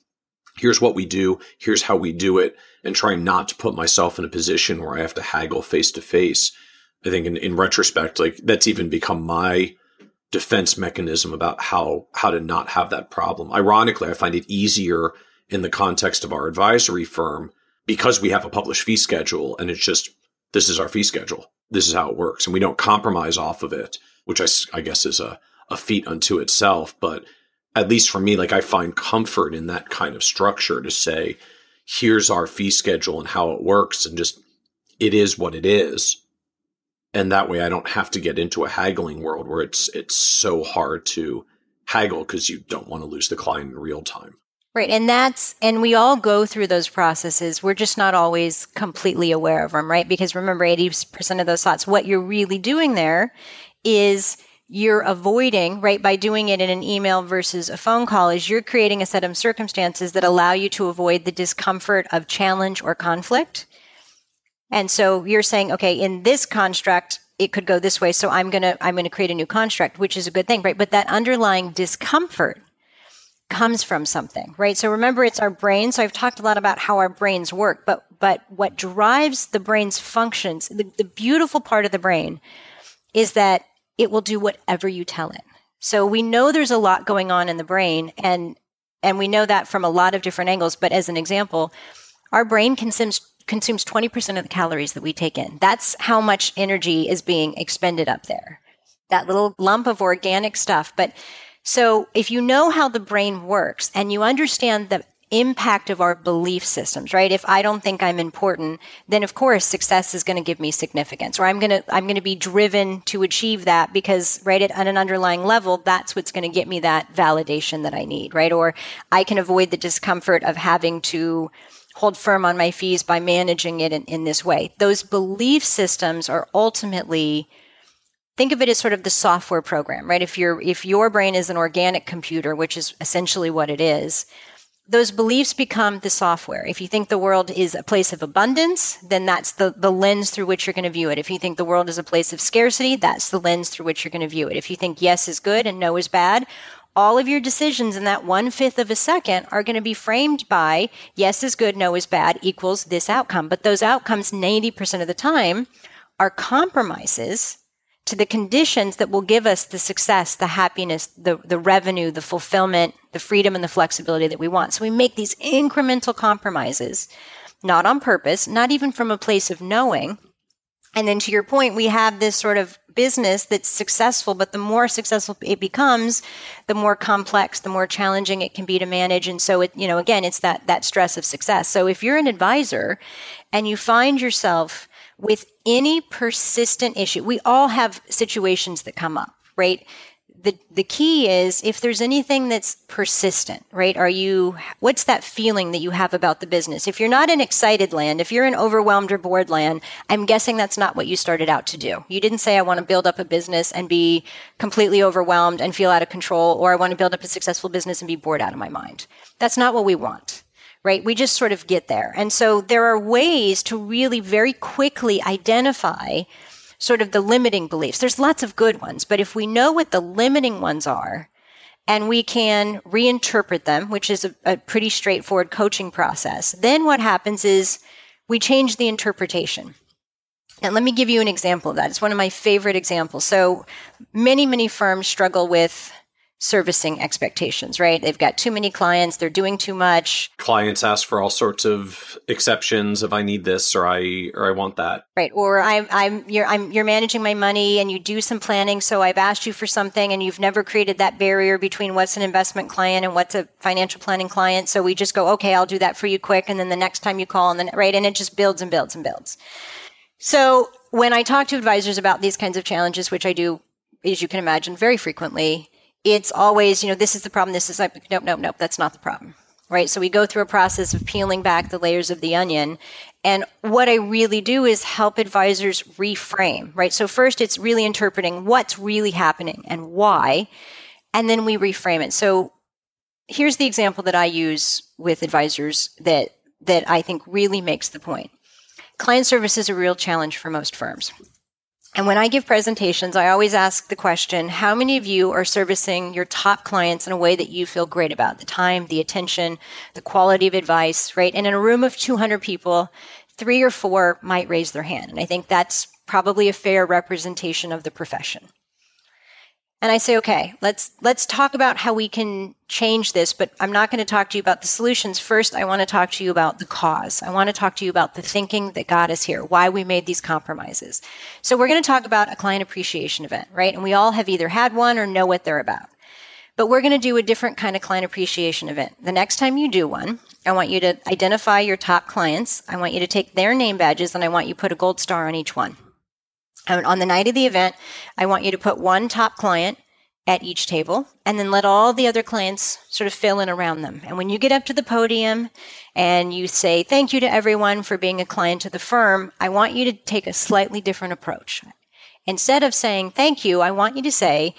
here's what we do, here's how we do it, and trying not to put myself in a position where I have to haggle face to face. I think in, in retrospect, like that's even become my defense mechanism about how how to not have that problem. Ironically, I find it easier in the context of our advisory firm because we have a published fee schedule and it's just this is our fee schedule this is how it works and we don't compromise off of it which i, I guess is a, a feat unto itself but at least for me like i find comfort in that kind of structure to say here's our fee schedule and how it works and just it is what it is and that way i don't have to get into a haggling world where it's it's so hard to haggle because you don't want to lose the client in real time Right. And that's, and we all go through those processes. We're just not always completely aware of them, right? Because remember, 80% of those thoughts, what you're really doing there is you're avoiding, right, by doing it in an email versus a phone call, is you're creating a set of circumstances that allow you to avoid the discomfort of challenge or conflict. And so you're saying, okay, in this construct, it could go this way. So I'm going to, I'm going to create a new construct, which is a good thing, right? But that underlying discomfort comes from something, right? So remember, it's our brain. So I've talked a lot about how our brains work, but but what drives the brain's functions, the, the beautiful part of the brain, is that it will do whatever you tell it. So we know there's a lot going on in the brain, and and we know that from a lot of different angles. But as an example, our brain consumes consumes 20% of the calories that we take in. That's how much energy is being expended up there. That little lump of organic stuff. But so if you know how the brain works and you understand the impact of our belief systems, right? If I don't think I'm important, then of course success is going to give me significance or I'm going to, I'm going to be driven to achieve that because right at, at an underlying level, that's what's going to get me that validation that I need, right? Or I can avoid the discomfort of having to hold firm on my fees by managing it in, in this way. Those belief systems are ultimately think of it as sort of the software program, right? If your if your brain is an organic computer, which is essentially what it is, those beliefs become the software. If you think the world is a place of abundance, then that's the, the lens through which you're going to view it. If you think the world is a place of scarcity, that's the lens through which you're going to view it. If you think yes is good and no is bad, all of your decisions in that one fifth of a second are going to be framed by yes is good, no is bad equals this outcome. But those outcomes, 90% of the time, are compromises to the conditions that will give us the success, the happiness, the, the revenue, the fulfillment, the freedom and the flexibility that we want. So we make these incremental compromises, not on purpose, not even from a place of knowing. And then to your point, we have this sort of business that's successful, but the more successful it becomes, the more complex, the more challenging it can be to manage. And so it, you know, again, it's that, that stress of success. So if you're an advisor and you find yourself with any persistent issue, we all have situations that come up, right? The, the key is if there's anything that's persistent, right? Are you, what's that feeling that you have about the business? If you're not in excited land, if you're in overwhelmed or bored land, I'm guessing that's not what you started out to do. You didn't say, I want to build up a business and be completely overwhelmed and feel out of control, or I want to build up a successful business and be bored out of my mind. That's not what we want right? We just sort of get there. And so there are ways to really very quickly identify sort of the limiting beliefs. There's lots of good ones, but if we know what the limiting ones are, and we can reinterpret them, which is a, a pretty straightforward coaching process, then what happens is we change the interpretation. And let me give you an example of that. It's one of my favorite examples. So many, many firms struggle with servicing expectations, right? They've got too many clients, they're doing too much. Clients ask for all sorts of exceptions if I need this or I or I want that. Right. Or I'm I'm you're I'm you're managing my money and you do some planning, so I've asked you for something and you've never created that barrier between what's an investment client and what's a financial planning client. So we just go, okay, I'll do that for you quick, and then the next time you call and then right, and it just builds and builds and builds. So when I talk to advisors about these kinds of challenges, which I do, as you can imagine, very frequently, it's always, you know, this is the problem, this is like, nope, nope, nope, that's not the problem. Right. So we go through a process of peeling back the layers of the onion. And what I really do is help advisors reframe, right? So first it's really interpreting what's really happening and why. And then we reframe it. So here's the example that I use with advisors that, that I think really makes the point. Client service is a real challenge for most firms. And when I give presentations, I always ask the question how many of you are servicing your top clients in a way that you feel great about? The time, the attention, the quality of advice, right? And in a room of 200 people, three or four might raise their hand. And I think that's probably a fair representation of the profession. And I say, okay, let's, let's talk about how we can change this, but I'm not going to talk to you about the solutions. First, I want to talk to you about the cause. I want to talk to you about the thinking that got us here, why we made these compromises. So we're going to talk about a client appreciation event, right? And we all have either had one or know what they're about. But we're going to do a different kind of client appreciation event. The next time you do one, I want you to identify your top clients. I want you to take their name badges and I want you to put a gold star on each one. And on the night of the event, I want you to put one top client at each table and then let all the other clients sort of fill in around them. And when you get up to the podium and you say thank you to everyone for being a client to the firm, I want you to take a slightly different approach. Instead of saying thank you, I want you to say,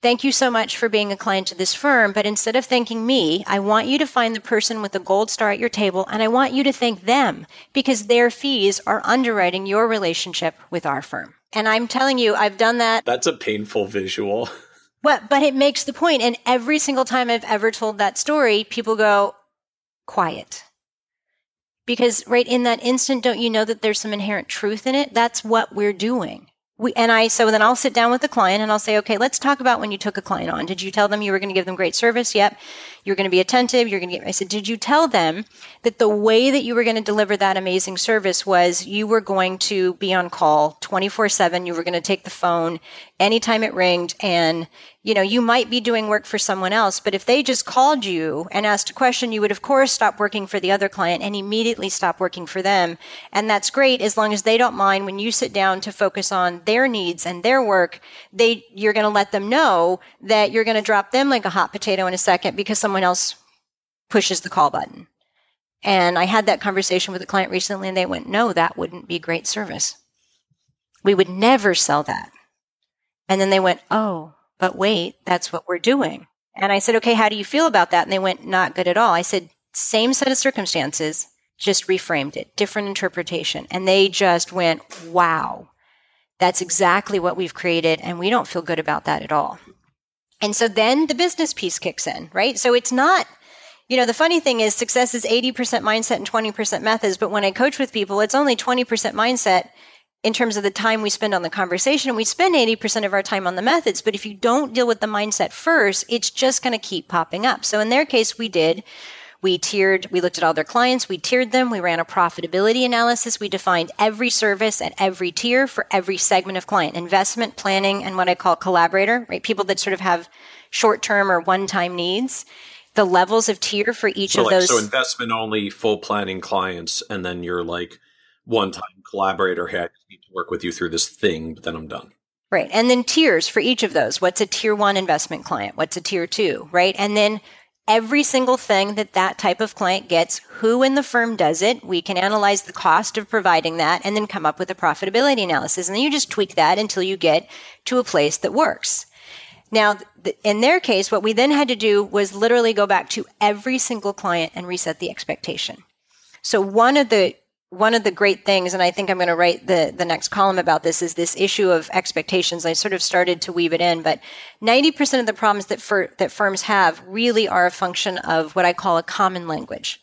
Thank you so much for being a client to this firm, but instead of thanking me, I want you to find the person with the gold star at your table and I want you to thank them because their fees are underwriting your relationship with our firm. And I'm telling you, I've done that. That's a painful visual. But, but it makes the point. And every single time I've ever told that story, people go, quiet. Because right in that instant, don't you know that there's some inherent truth in it? That's what we're doing we, and I, so then I'll sit down with the client and I'll say, okay, let's talk about when you took a client on. Did you tell them you were going to give them great service? Yep. You're going to be attentive. You're going to get, I said, did you tell them that the way that you were going to deliver that amazing service was you were going to be on call 24 seven. You were going to take the phone anytime it ringed and you know, you might be doing work for someone else, but if they just called you and asked a question, you would of course stop working for the other client and immediately stop working for them. And that's great as long as they don't mind when you sit down to focus on their needs and their work, they, you're going to let them know that you're going to drop them like a hot potato in a second because someone else pushes the call button. And I had that conversation with a client recently and they went, no, that wouldn't be great service. We would never sell that. And then they went, oh, but wait, that's what we're doing. And I said, okay, how do you feel about that? And they went, not good at all. I said, same set of circumstances, just reframed it, different interpretation. And they just went, wow, that's exactly what we've created. And we don't feel good about that at all. And so then the business piece kicks in, right? So it's not, you know, the funny thing is success is 80% mindset and 20% methods. But when I coach with people, it's only 20% mindset in terms of the time we spend on the conversation. We spend 80% of our time on the methods, but if you don't deal with the mindset first, it's just going to keep popping up. So in their case, we did. We tiered, we looked at all their clients, we tiered them, we ran a profitability analysis, we defined every service at every tier for every segment of client, investment, planning, and what I call collaborator, right? People that sort of have short term or one time needs. The levels of tier for each so of like, those. So investment only, full planning clients, and then you're like one time collaborator, hey, I need to work with you through this thing, but then I'm done. Right. And then tiers for each of those. What's a tier one investment client? What's a tier two? Right. And then every single thing that that type of client gets, who in the firm does it. We can analyze the cost of providing that and then come up with a profitability analysis. And then you just tweak that until you get to a place that works. Now, in their case, what we then had to do was literally go back to every single client and reset the expectation. So one of the one of the great things, and I think I'm going to write the, the next column about this, is this issue of expectations. I sort of started to weave it in, but 90% of the problems that, fir- that firms have really are a function of what I call a common language.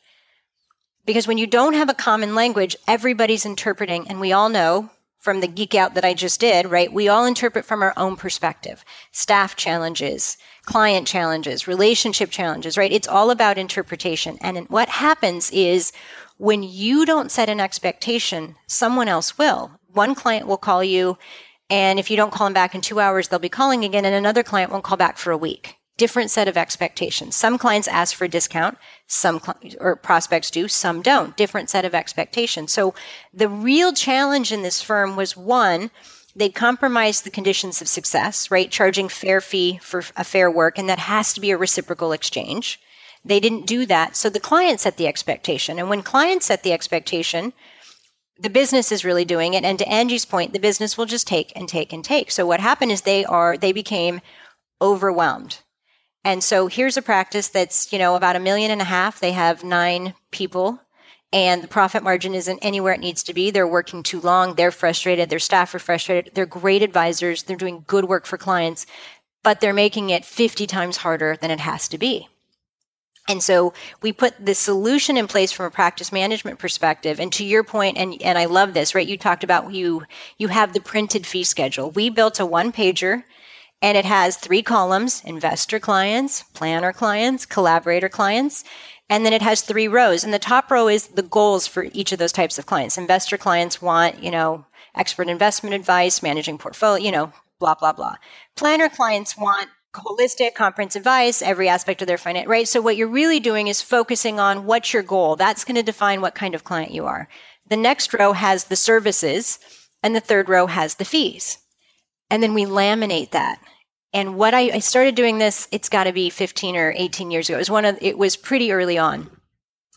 Because when you don't have a common language, everybody's interpreting, and we all know from the geek out that I just did, right? We all interpret from our own perspective. Staff challenges, client challenges, relationship challenges, right? It's all about interpretation. And what happens is when you don't set an expectation, someone else will. One client will call you, and if you don't call them back in two hours, they'll be calling again, and another client won't call back for a week different set of expectations. Some clients ask for a discount, some cl- or prospects do, some don't. Different set of expectations. So the real challenge in this firm was one, they compromised the conditions of success, right? Charging fair fee for a fair work, and that has to be a reciprocal exchange. They didn't do that. So the client set the expectation. And when clients set the expectation, the business is really doing it. And to Angie's point, the business will just take and take and take. So what happened is they are, they became overwhelmed and so here's a practice that's, you know, about a million and a half. They have nine people and the profit margin isn't anywhere it needs to be. They're working too long. They're frustrated. Their staff are frustrated. They're great advisors. They're doing good work for clients, but they're making it 50 times harder than it has to be. And so we put the solution in place from a practice management perspective. And to your point, and, and I love this, right? You talked about you, you have the printed fee schedule. We built a one pager and it has three columns investor clients, planner clients, collaborator clients. And then it has three rows. And the top row is the goals for each of those types of clients. Investor clients want, you know, expert investment advice, managing portfolio, you know, blah, blah, blah. Planner clients want holistic, comprehensive advice, every aspect of their finance, right? So what you're really doing is focusing on what's your goal. That's going to define what kind of client you are. The next row has the services and the third row has the fees. And then we laminate that. And what I, I started doing this, it's got to be 15 or 18 years ago. It was one of, it was pretty early on.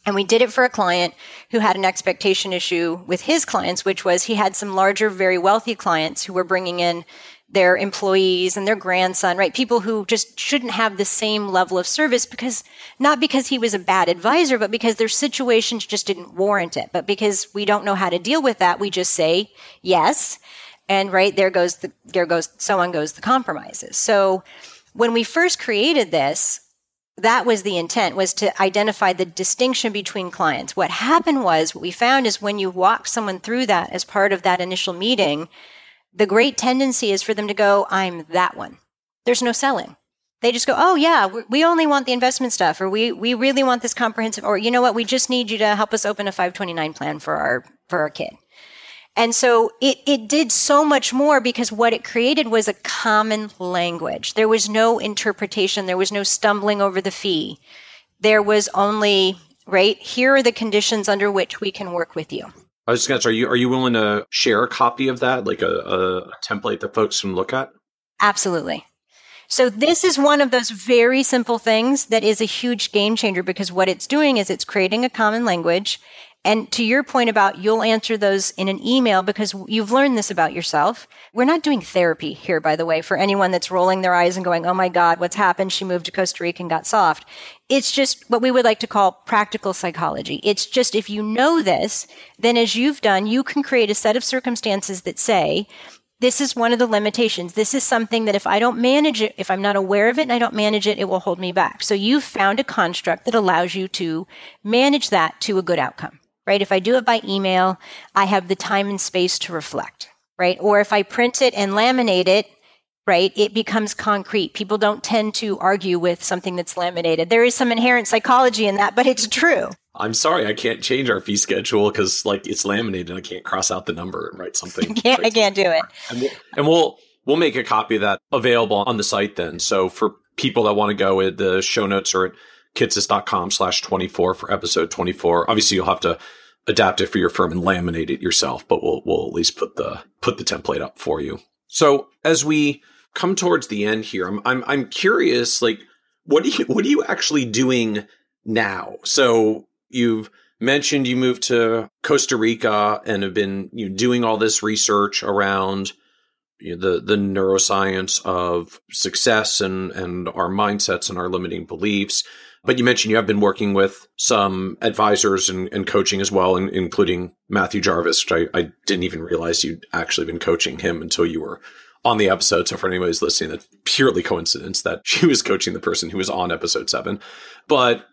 And we did it for a client who had an expectation issue with his clients, which was he had some larger, very wealthy clients who were bringing in their employees and their grandson, right? People who just shouldn't have the same level of service because not because he was a bad advisor, but because their situations just didn't warrant it. But because we don't know how to deal with that, we just say yes. And right there goes the, there goes, so on goes the compromises. So when we first created this, that was the intent was to identify the distinction between clients. What happened was what we found is when you walk someone through that as part of that initial meeting, the great tendency is for them to go, I'm that one. There's no selling. They just go, oh yeah, we only want the investment stuff, or we we really want this comprehensive, or you know what, we just need you to help us open a 529 plan for our for our kid. And so it, it did so much more because what it created was a common language. There was no interpretation. There was no stumbling over the fee. There was only, right, here are the conditions under which we can work with you. I was just going to ask, are you, are you willing to share a copy of that, like a, a template that folks can look at? Absolutely. So this is one of those very simple things that is a huge game changer because what it's doing is it's creating a common language and to your point about you'll answer those in an email because you've learned this about yourself. We're not doing therapy here, by the way, for anyone that's rolling their eyes and going, oh my God, what's happened? She moved to Costa Rica and got soft. It's just what we would like to call practical psychology. It's just if you know this, then as you've done, you can create a set of circumstances that say, this is one of the limitations. This is something that if I don't manage it, if I'm not aware of it and I don't manage it, it will hold me back. So you've found a construct that allows you to manage that to a good outcome right? If I do it by email, I have the time and space to reflect, right? Or if I print it and laminate it, right, it becomes concrete. People don't tend to argue with something that's laminated. There is some inherent psychology in that, but it's true. I'm sorry, I can't change our fee schedule because like it's laminated and I can't cross out the number and write something. I can't, I can't do it. And we'll, and we'll we'll make a copy of that available on the site then. So for people that want to go, the show notes are at kitces.com slash 24 for episode 24. Obviously, you'll have to adapt it for your firm and laminate it yourself, but we'll, we'll at least put the, put the template up for you. So as we come towards the end here, I'm, I'm, I'm curious, like, what are you, what are you actually doing now? So you've mentioned you moved to Costa Rica and have been you know, doing all this research around you know, the the neuroscience of success and and our mindsets and our limiting beliefs. But you mentioned you have been working with some advisors and, and coaching as well, and, including Matthew Jarvis, which I, I didn't even realize you'd actually been coaching him until you were on the episode. So for anyone who's listening, that's purely coincidence that she was coaching the person who was on episode seven. But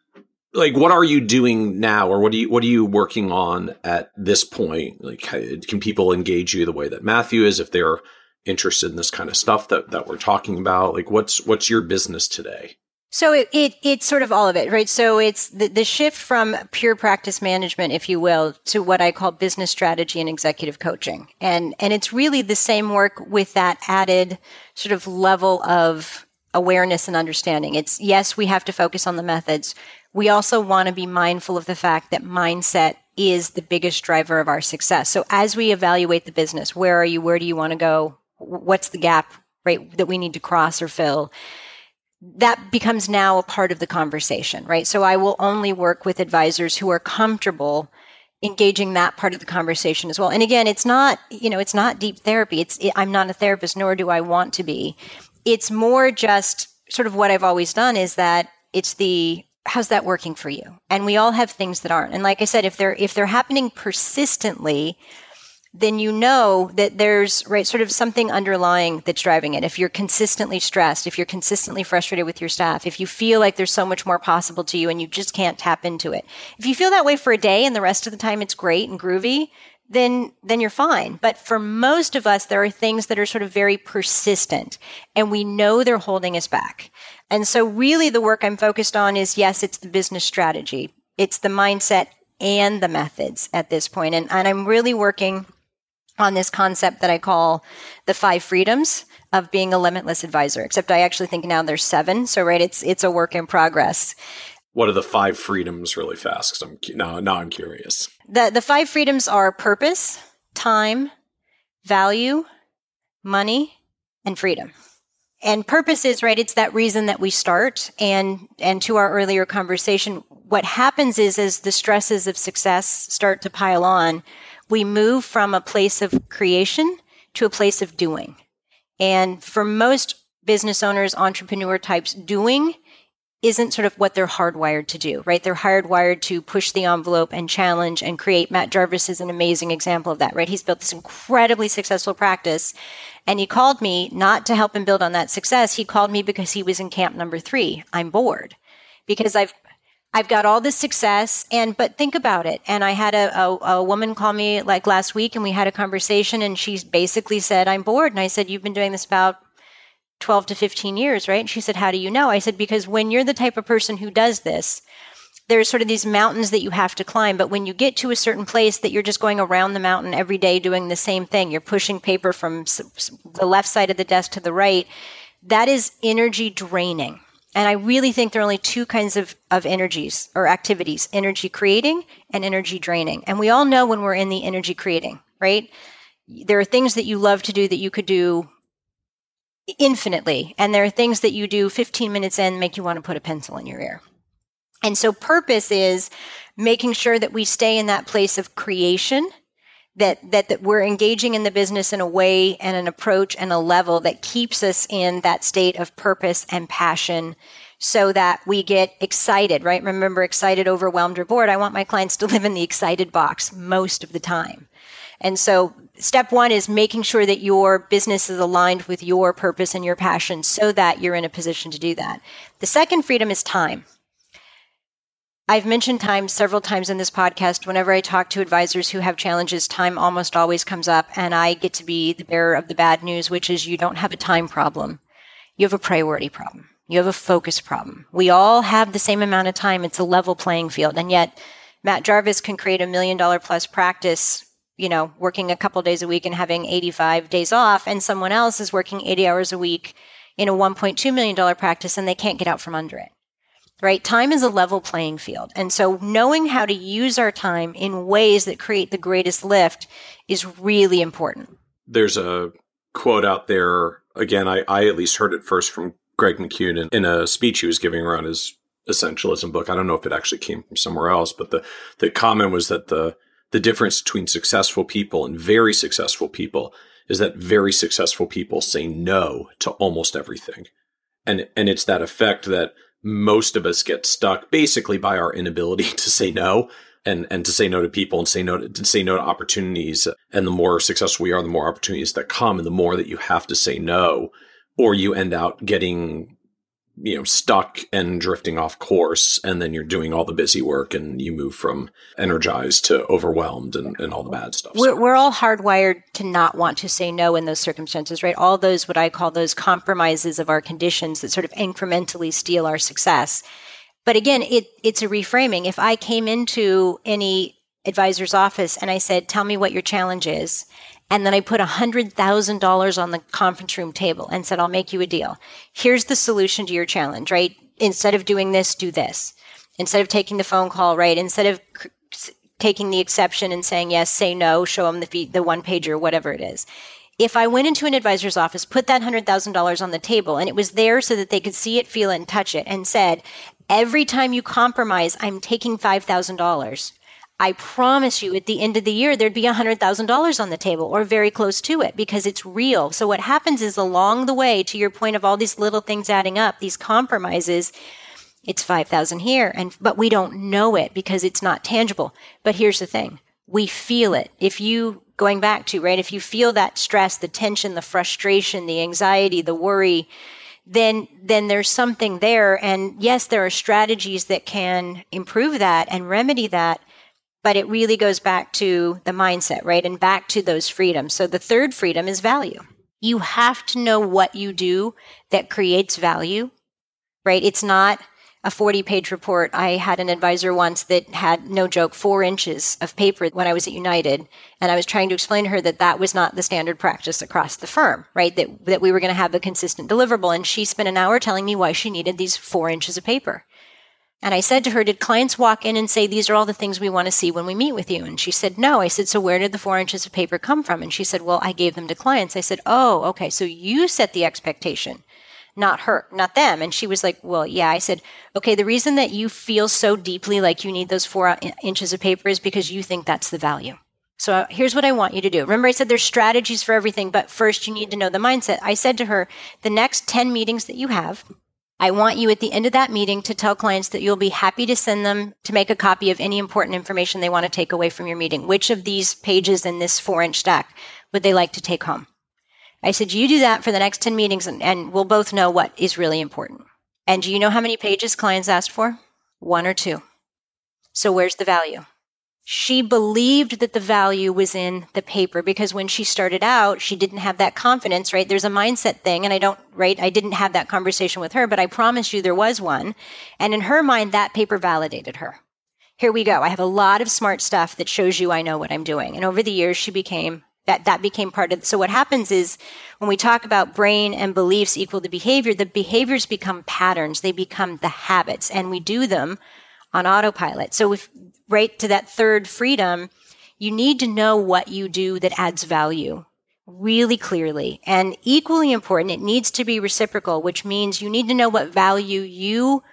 like what are you doing now or what are you what are you working on at this point like can people engage you the way that matthew is if they're interested in this kind of stuff that that we're talking about like what's what's your business today so it, it it's sort of all of it right so it's the, the shift from pure practice management if you will to what i call business strategy and executive coaching and and it's really the same work with that added sort of level of awareness and understanding it's yes we have to focus on the methods we also want to be mindful of the fact that mindset is the biggest driver of our success. So as we evaluate the business, where are you? Where do you want to go? What's the gap, right, that we need to cross or fill? That becomes now a part of the conversation, right? So I will only work with advisors who are comfortable engaging that part of the conversation as well. And again, it's not, you know, it's not deep therapy. It's, it, I'm not a therapist, nor do I want to be. It's more just sort of what I've always done is that it's the how's that working for you? And we all have things that aren't. And like I said, if they're if they're happening persistently, then you know that there's right sort of something underlying that's driving it. If you're consistently stressed, if you're consistently frustrated with your staff, if you feel like there's so much more possible to you and you just can't tap into it. If you feel that way for a day and the rest of the time it's great and groovy, then then you're fine. But for most of us there are things that are sort of very persistent and we know they're holding us back. And so really the work I'm focused on is yes, it's the business strategy. It's the mindset and the methods at this point. And, and I'm really working on this concept that I call the five freedoms of being a limitless advisor. Except I actually think now there's seven. So right, it's it's a work in progress. What are the five freedoms really fast? Because I'm now now I'm curious. The the five freedoms are purpose, time, value, money, and freedom and purpose is right it's that reason that we start and and to our earlier conversation what happens is as the stresses of success start to pile on we move from a place of creation to a place of doing and for most business owners entrepreneur types doing isn't sort of what they're hardwired to do, right? They're hardwired to push the envelope and challenge and create. Matt Jarvis is an amazing example of that, right? He's built this incredibly successful practice and he called me not to help him build on that success. He called me because he was in camp number three. I'm bored because I've I've got all this success and but think about it. And I had a, a, a, woman call me like last week and we had a conversation and she basically said, I'm bored. And I said, You've been doing this about 12 to 15 years, right? And she said, How do you know? I said, Because when you're the type of person who does this, there's sort of these mountains that you have to climb. But when you get to a certain place that you're just going around the mountain every day doing the same thing, you're pushing paper from the left side of the desk to the right, that is energy draining. And I really think there are only two kinds of, of energies or activities energy creating and energy draining. And we all know when we're in the energy creating, right? There are things that you love to do that you could do infinitely. And there are things that you do 15 minutes in make you want to put a pencil in your ear. And so purpose is making sure that we stay in that place of creation, that, that, that we're engaging in the business in a way and an approach and a level that keeps us in that state of purpose and passion so that we get excited, right? Remember, excited, overwhelmed, or bored. I want my clients to live in the excited box most of the time. And so step one is making sure that your business is aligned with your purpose and your passion so that you're in a position to do that. The second freedom is time. I've mentioned time several times in this podcast. Whenever I talk to advisors who have challenges, time almost always comes up, and I get to be the bearer of the bad news, which is you don't have a time problem. You have a priority problem. You have a focus problem. We all have the same amount of time. It's a level playing field. And yet, Matt Jarvis can create a million dollar plus practice, you know, working a couple days a week and having 85 days off, and someone else is working 80 hours a week in a $1.2 million practice and they can't get out from under it right? Time is a level playing field. And so knowing how to use our time in ways that create the greatest lift is really important. There's a quote out there. Again, I, I at least heard it first from Greg McKeown in, in a speech he was giving around his essentialism book. I don't know if it actually came from somewhere else, but the, the comment was that the, the difference between successful people and very successful people is that very successful people say no to almost everything. And, and it's that effect that most of us get stuck basically by our inability to say no and and to say no to people and say no to, to, say no to opportunities. And the more successful we are the more opportunities that come and the more that you have to say no or you end out getting you know, stuck and drifting off course. And then you're doing all the busy work and you move from energized to overwhelmed and, and all the bad stuff. We're, we're all hardwired to not want to say no in those circumstances, right? All those, what I call those compromises of our conditions that sort of incrementally steal our success. But again, it, it's a reframing. If I came into any advisor's office and I said, tell me what your challenge is. And then I put $100,000 on the conference room table and said, I'll make you a deal. Here's the solution to your challenge, right? Instead of doing this, do this. Instead of taking the phone call, right? Instead of c- taking the exception and saying yes, say no, show them the, the one pager, whatever it is. If I went into an advisor's office, put that $100,000 on the table, and it was there so that they could see it, feel it, and touch it, and said, every time you compromise, I'm taking $5,000 I promise you at the end of the year, there'd be $100,000 on the table or very close to it because it's real. So what happens is along the way, to your point of all these little things adding up, these compromises, it's 5,000 here. And, but we don't know it because it's not tangible. But here's the thing. We feel it. If you, going back to, right, if you feel that stress, the tension, the frustration, the anxiety, the worry, then then there's something there and yes there are strategies that can improve that and remedy that but it really goes back to the mindset, right? And back to those freedoms. So the third freedom is value. You have to know what you do that creates value, right? It's not a 40 page report. I had an advisor once that had, no joke, four inches of paper when I was at United. And I was trying to explain to her that that was not the standard practice across the firm, right? That, that we were going to have a consistent deliverable. And she spent an hour telling me why she needed these four inches of paper. And I said to her, Did clients walk in and say, These are all the things we want to see when we meet with you? And she said, No. I said, So where did the four inches of paper come from? And she said, Well, I gave them to clients. I said, Oh, okay. So you set the expectation, not her, not them. And she was like, Well, yeah. I said, Okay, the reason that you feel so deeply like you need those four inches of paper is because you think that's the value. So uh, here's what I want you to do. Remember, I said there's strategies for everything, but first you need to know the mindset. I said to her, the next 10 meetings that you have, I want you at the end of that meeting to tell clients that you'll be happy to send them to make a copy of any important information they want to take away from your meeting. Which of these pages in this four inch stack would they like to take home? I said, you do that for the next 10 meetings and, and we'll both know what is really important. And do you know how many pages clients asked for? One or two. So where's the value? She believed that the value was in the paper because when she started out, she didn't have that confidence, right? There's a mindset thing, and I don't, right? I didn't have that conversation with her, but I promise you there was one. And in her mind, that paper validated her. Here we go. I have a lot of smart stuff that shows you I know what I'm doing. And over the years, she became that that became part of so what happens is when we talk about brain and beliefs equal to behavior the behaviors become patterns they become the habits and we do them on autopilot so if right to that third freedom, you need to know what you do that adds value really clearly. And equally important, it needs to be reciprocal, which means you need to know what value you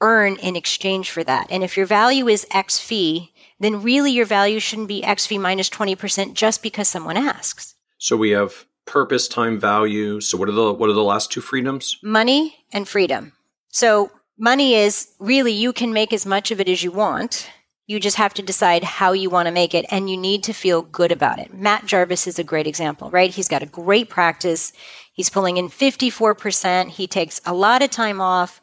earn in exchange for that. And if your value is X fee, then really your value shouldn't be X fee minus 20% just because someone asks. So we have purpose, time, value. So what are the what are the last two freedoms? Money and freedom. So money is really you can make as much of it as you want you just have to decide how you want to make it and you need to feel good about it. Matt Jarvis is a great example, right? He's got a great practice. He's pulling in 54%. He takes a lot of time off.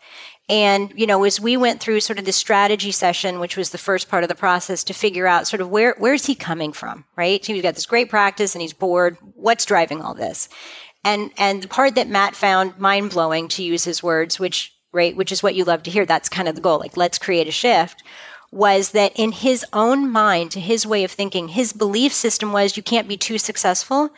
And, you know, as we went through sort of the strategy session, which was the first part of the process to figure out sort of where, where's he coming from, right? He's got this great practice and he's bored. What's driving all this? And, and the part that Matt found mind blowing to use his words, which, right, which is what you love to hear. That's kind of the goal. Like, let's create a shift was that in his own mind, to his way of thinking, his belief system was you can't be too successful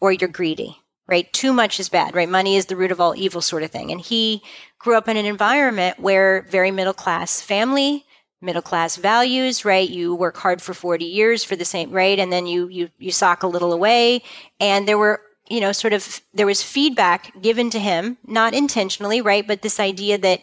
or you're greedy, right? Too much is bad, right? Money is the root of all evil, sort of thing. And he grew up in an environment where very middle class family, middle class values, right? You work hard for 40 years for the same, right? And then you, you, you sock a little away. And there were, you know, sort of, there was feedback given to him, not intentionally, right? But this idea that,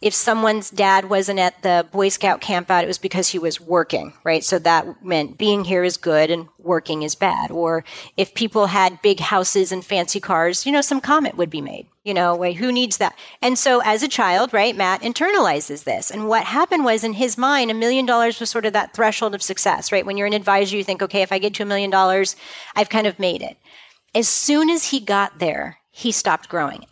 if someone's dad wasn't at the Boy Scout camp out, it was because he was working, right? So that meant being here is good and working is bad. Or if people had big houses and fancy cars, you know, some comment would be made. You know, wait, who needs that? And so as a child, right, Matt internalizes this. And what happened was in his mind, a million dollars was sort of that threshold of success, right? When you're an advisor, you think, okay, if I get to a million dollars, I've kind of made it. As soon as he got there, he stopped growing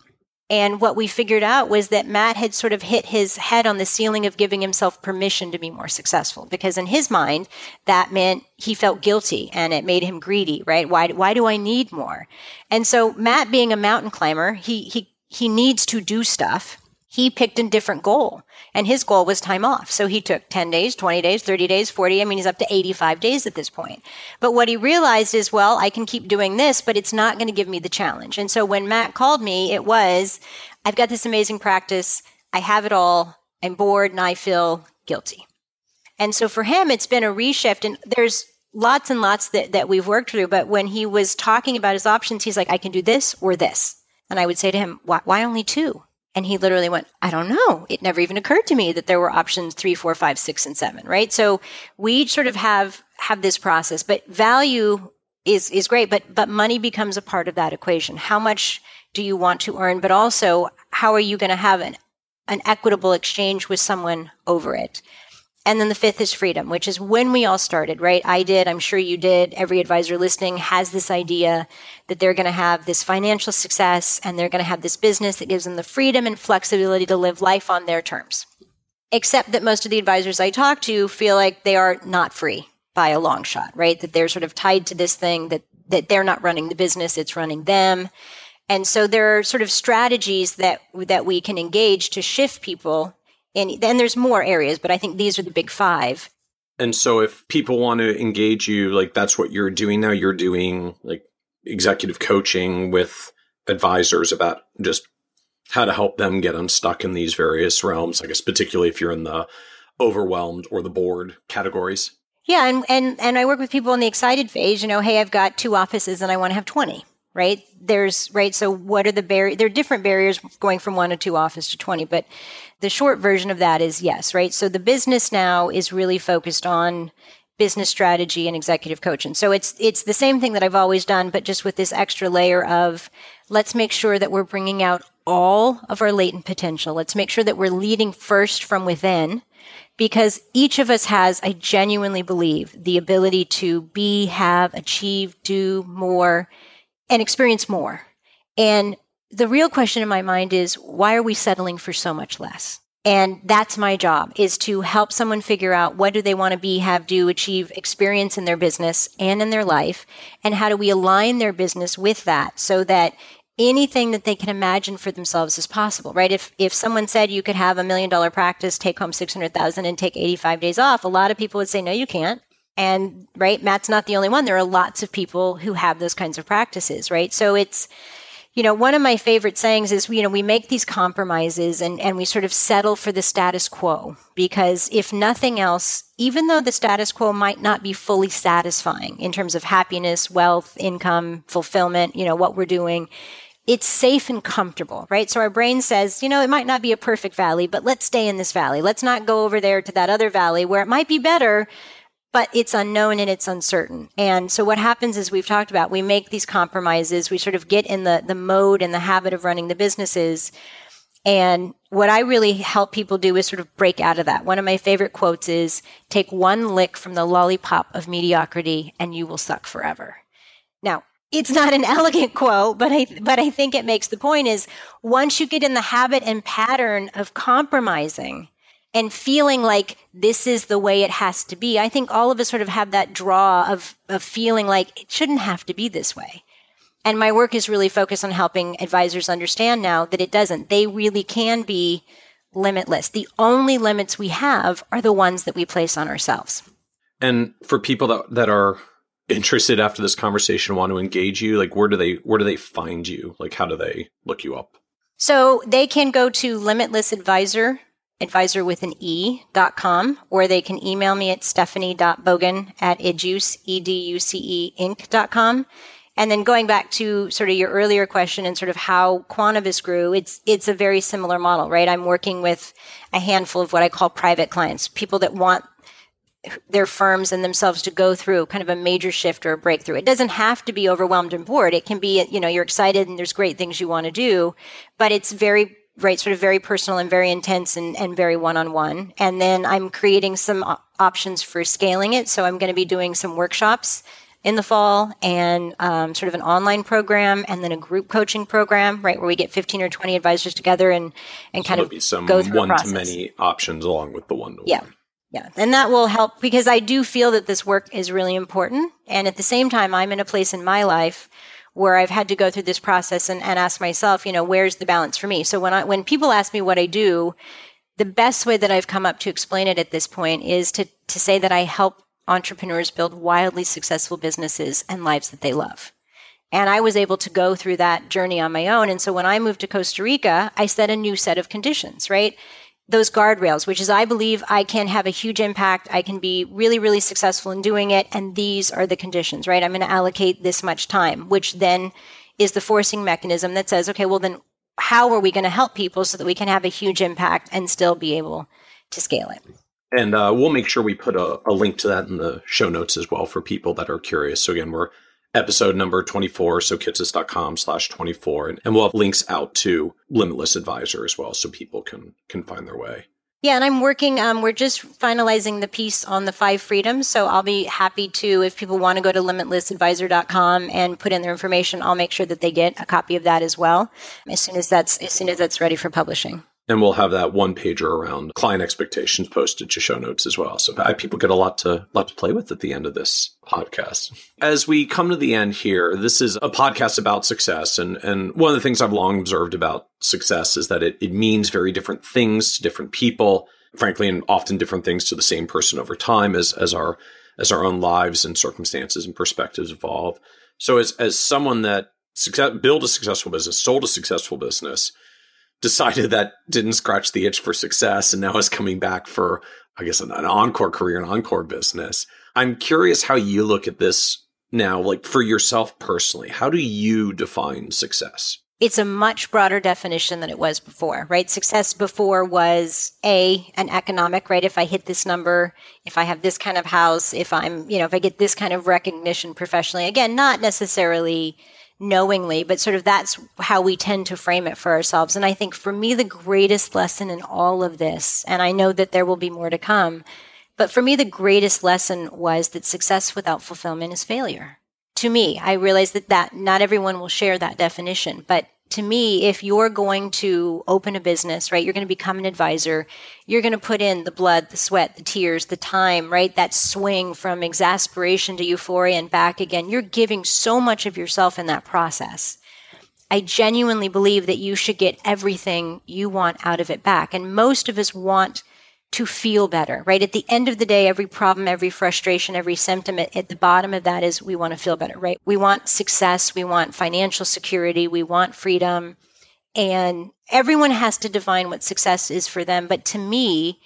And what we figured out was that Matt had sort of hit his head on the ceiling of giving himself permission to be more successful because in his mind, that meant he felt guilty and it made him greedy, right? Why, why do I need more? And so Matt being a mountain climber, he, he, he needs to do stuff. He picked a different goal and his goal was time off. So he took 10 days, 20 days, 30 days, 40. I mean, he's up to 85 days at this point. But what he realized is, well, I can keep doing this, but it's not going to give me the challenge. And so when Matt called me, it was, I've got this amazing practice. I have it all. I'm bored and I feel guilty. And so for him, it's been a reshift. And there's lots and lots that, that we've worked through. But when he was talking about his options, he's like, I can do this or this. And I would say to him, why, why only two? And he literally went, I don't know. It never even occurred to me that there were options three, four, five, six, and seven, right? So we sort of have, have this process, but value is, is great, but, but money becomes a part of that equation. How much do you want to earn? But also, how are you going to have an, an equitable exchange with someone over it? And then the fifth is freedom, which is when we all started, right? I did. I'm sure you did. Every advisor listening has this idea that they're going to have this financial success and they're going to have this business that gives them the freedom and flexibility to live life on their terms. Except that most of the advisors I talk to feel like they are not free by a long shot, right? That they're sort of tied to this thing that, that they're not running the business, it's running them. And so there are sort of strategies that, that we can engage to shift people and then there's more areas, but I think these are the big five. And so if people want to engage you, like that's what you're doing now, you're doing like executive coaching with advisors about just how to help them get unstuck in these various realms, I guess, particularly if you're in the overwhelmed or the bored categories. Yeah, and, and and I work with people in the excited phase, you know, hey, I've got two offices and I want to have 20 right? There's, right? So what are the barriers? There are different barriers going from one to two office to 20, but the short version of that is yes, right? So the business now is really focused on business strategy and executive coaching. So it's, it's the same thing that I've always done, but just with this extra layer of let's make sure that we're bringing out all of our latent potential. Let's make sure that we're leading first from within because each of us has, I genuinely believe, the ability to be, have, achieve, do more and experience more. And the real question in my mind is why are we settling for so much less? And that's my job is to help someone figure out what do they want to be, have, do, achieve experience in their business and in their life. And how do we align their business with that so that anything that they can imagine for themselves is possible, right? If, if someone said you could have a million dollar practice, take home 600,000 and take 85 days off, a lot of people would say, no, you can't. And right, Matt's not the only one. There are lots of people who have those kinds of practices, right? So it's, you know, one of my favorite sayings is, you know, we make these compromises and, and we sort of settle for the status quo because if nothing else, even though the status quo might not be fully satisfying in terms of happiness, wealth, income, fulfillment, you know, what we're doing, it's safe and comfortable, right? So our brain says, you know, it might not be a perfect valley, but let's stay in this valley. Let's not go over there to that other valley where it might be better, but it's unknown and it's uncertain. And so what happens is we've talked about, we make these compromises, we sort of get in the, the mode and the habit of running the businesses. And what I really help people do is sort of break out of that. One of my favorite quotes is take one lick from the lollipop of mediocrity and you will suck forever. Now, it's not an elegant quote, but I, but I think it makes the point is once you get in the habit and pattern of compromising, and feeling like this is the way it has to be. I think all of us sort of have that draw of, of feeling like it shouldn't have to be this way. And my work is really focused on helping advisors understand now that it doesn't. They really can be limitless. The only limits we have are the ones that we place on ourselves. And for people that, that are interested after this conversation want to engage you, like where do they where do they find you? Like how do they look you up? So they can go to Limitless Advisor with an E dot com, or they can email me at stephanie.bogan at educe, E-D-U-C-E, inc. dot com. And then going back to sort of your earlier question and sort of how Quantuvis grew, it's, it's a very similar model, right? I'm working with a handful of what I call private clients, people that want their firms and themselves to go through kind of a major shift or a breakthrough. It doesn't have to be overwhelmed and bored. It can be, you know, you're excited and there's great things you want to do, but it's very right, sort of very personal and very intense and, and very one on one. And then I'm creating some op- options for scaling it. So I'm going to be doing some workshops in the fall and um, sort of an online program and then a group coaching program, right, where we get 15 or 20 advisors together and, and so kind of be some go through one to many options along with the one to one. Yeah. Yeah. And that will help because I do feel that this work is really important. And at the same time, I'm in a place in my life where I've had to go through this process and, and ask myself, you know, where's the balance for me? So when I, when people ask me what I do, the best way that I've come up to explain it at this point is to, to say that I help entrepreneurs build wildly successful businesses and lives that they love. And I was able to go through that journey on my own. And so when I moved to Costa Rica, I set a new set of conditions, right? Those guardrails, which is I believe I can have a huge impact. I can be really, really successful in doing it. And these are the conditions, right? I'm going to allocate this much time, which then is the forcing mechanism that says, okay, well, then how are we going to help people so that we can have a huge impact and still be able to scale it? And uh, we'll make sure we put a, a, link to that in the show notes as well for people that are curious. So again, we're episode number 24, so kitces.com slash 24. And, and we'll have links out to Limitless Advisor as well so people can can find their way. Yeah, and I'm working. Um, we're just finalizing the piece on the five freedoms. So I'll be happy to, if people want to go to limitlessadvisor.com and put in their information, I'll make sure that they get a copy of that as well as soon as that's as soon as that's ready for publishing. And we'll have that one pager around client expectations posted to show notes as well. So people get a lot to lot to play with at the end of this podcast. As we come to the end here, this is a podcast about success. And, and one of the things I've long observed about success is that it, it means very different things to different people, frankly, and often different things to the same person over time as, as our as our own lives and circumstances and perspectives evolve. So as as someone that success, built a successful business, sold a successful business, decided that didn't scratch the itch for success and now is coming back for, I guess, an, an encore career, an encore business. I'm curious how you look at this now, like for yourself personally. How do you define success? It's a much broader definition than it was before, right? Success before was A, an economic, right? If I hit this number, if I have this kind of house, if I'm, you know, if I get this kind of recognition professionally, again, not necessarily knowingly, but sort of that's how we tend to frame it for ourselves. And I think for me, the greatest lesson in all of this, and I know that there will be more to come, but for me, the greatest lesson was that success without fulfillment is failure. To me, I realize that, that not everyone will share that definition, but to me, if you're going to open a business, right, you're going to become an advisor, you're going to put in the blood, the sweat, the tears, the time, right, that swing from exasperation to euphoria and back again. You're giving so much of yourself in that process. I genuinely believe that you should get everything you want out of it back. And most of us want to feel better, right? At the end of the day, every problem, every frustration, every symptom, at, the bottom of that is we want to feel better, right? We want success, we want financial security, we want freedom. And everyone has to define what success is for them. But to me,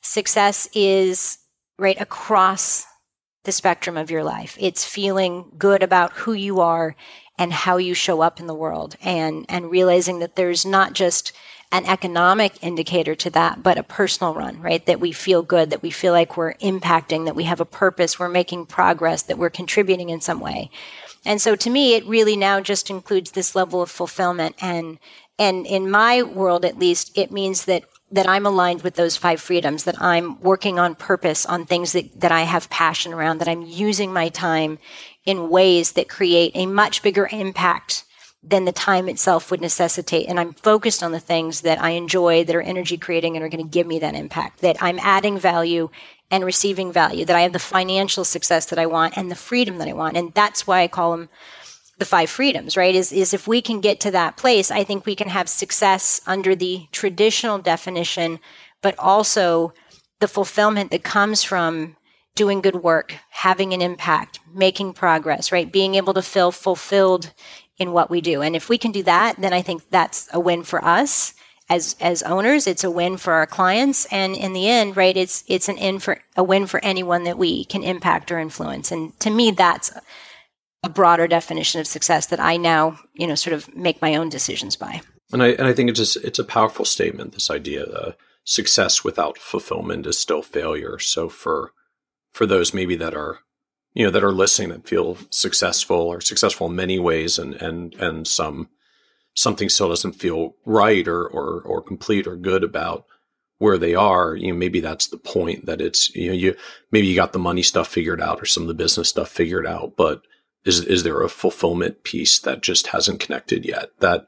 success is right across the spectrum of your life. It's feeling good about who you are and how you show up in the world and, and realizing that there's not just an economic indicator to that, but a personal run, right? That we feel good, that we feel like we're impacting, that we have a purpose, we're making progress, that we're contributing in some way. And so to me, it really now just includes this level of fulfillment. And, and in my world, at least, it means that that I'm aligned with those five freedoms, that I'm working on purpose, on things that, that I have passion around, that I'm using my time in ways that create a much bigger impact than the time itself would necessitate. And I'm focused on the things that I enjoy, that are energy creating and are going to give me that impact, that I'm adding value and receiving value, that I have the financial success that I want and the freedom that I want. And that's why I call them the five freedoms, right? Is, is if we can get to that place, I think we can have success under the traditional definition, but also the fulfillment that comes from doing good work, having an impact, making progress, right? Being able to feel fulfilled in what we do. And if we can do that, then I think that's a win for us as as owners. It's a win for our clients, and in the end, right, it's it's an in for a win for anyone that we can impact or influence. And to me, that's a broader definition of success that I now you know sort of make my own decisions by. And I and I think it's just, it's a powerful statement. This idea that success without fulfillment is still failure. So for for those maybe that are you know that are listening that feel successful or successful in many ways and and and some something still doesn't feel right or or or complete or good about where they are, you know, maybe that's the point that it's, you know, you, maybe you got the money stuff figured out or some of the business stuff figured out, but is, is there a fulfillment piece that just hasn't connected yet that,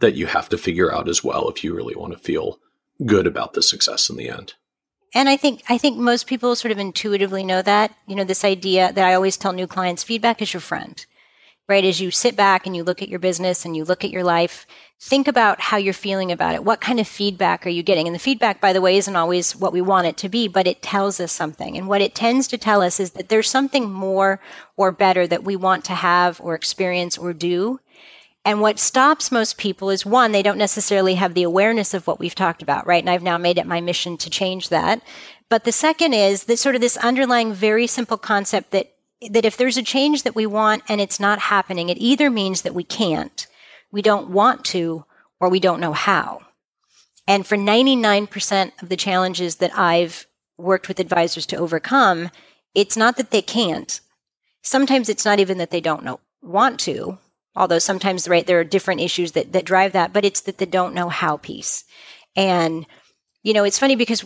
that you have to figure out as well if you really want to feel good about the success in the end? And I think I think most people sort of intuitively know that. You know, this idea that I always tell new clients feedback is your friend. Right? As you sit back and you look at your business and you look at your life, think about how you're feeling about it. What kind of feedback are you getting? And the feedback, by the way, isn't always what we want it to be, but it tells us something. And what it tends to tell us is that there's something more or better that we want to have or experience or do. And what stops most people is one, they don't necessarily have the awareness of what we've talked about, right? And I've now made it my mission to change that. But the second is that sort of this underlying very simple concept that that if there's a change that we want and it's not happening, it either means that we can't, we don't want to, or we don't know how. And for 99% of the challenges that I've worked with advisors to overcome, it's not that they can't. Sometimes it's not even that they don't know, want to, although sometimes right there are different issues that that drive that but it's that they don't know how piece and you know it's funny because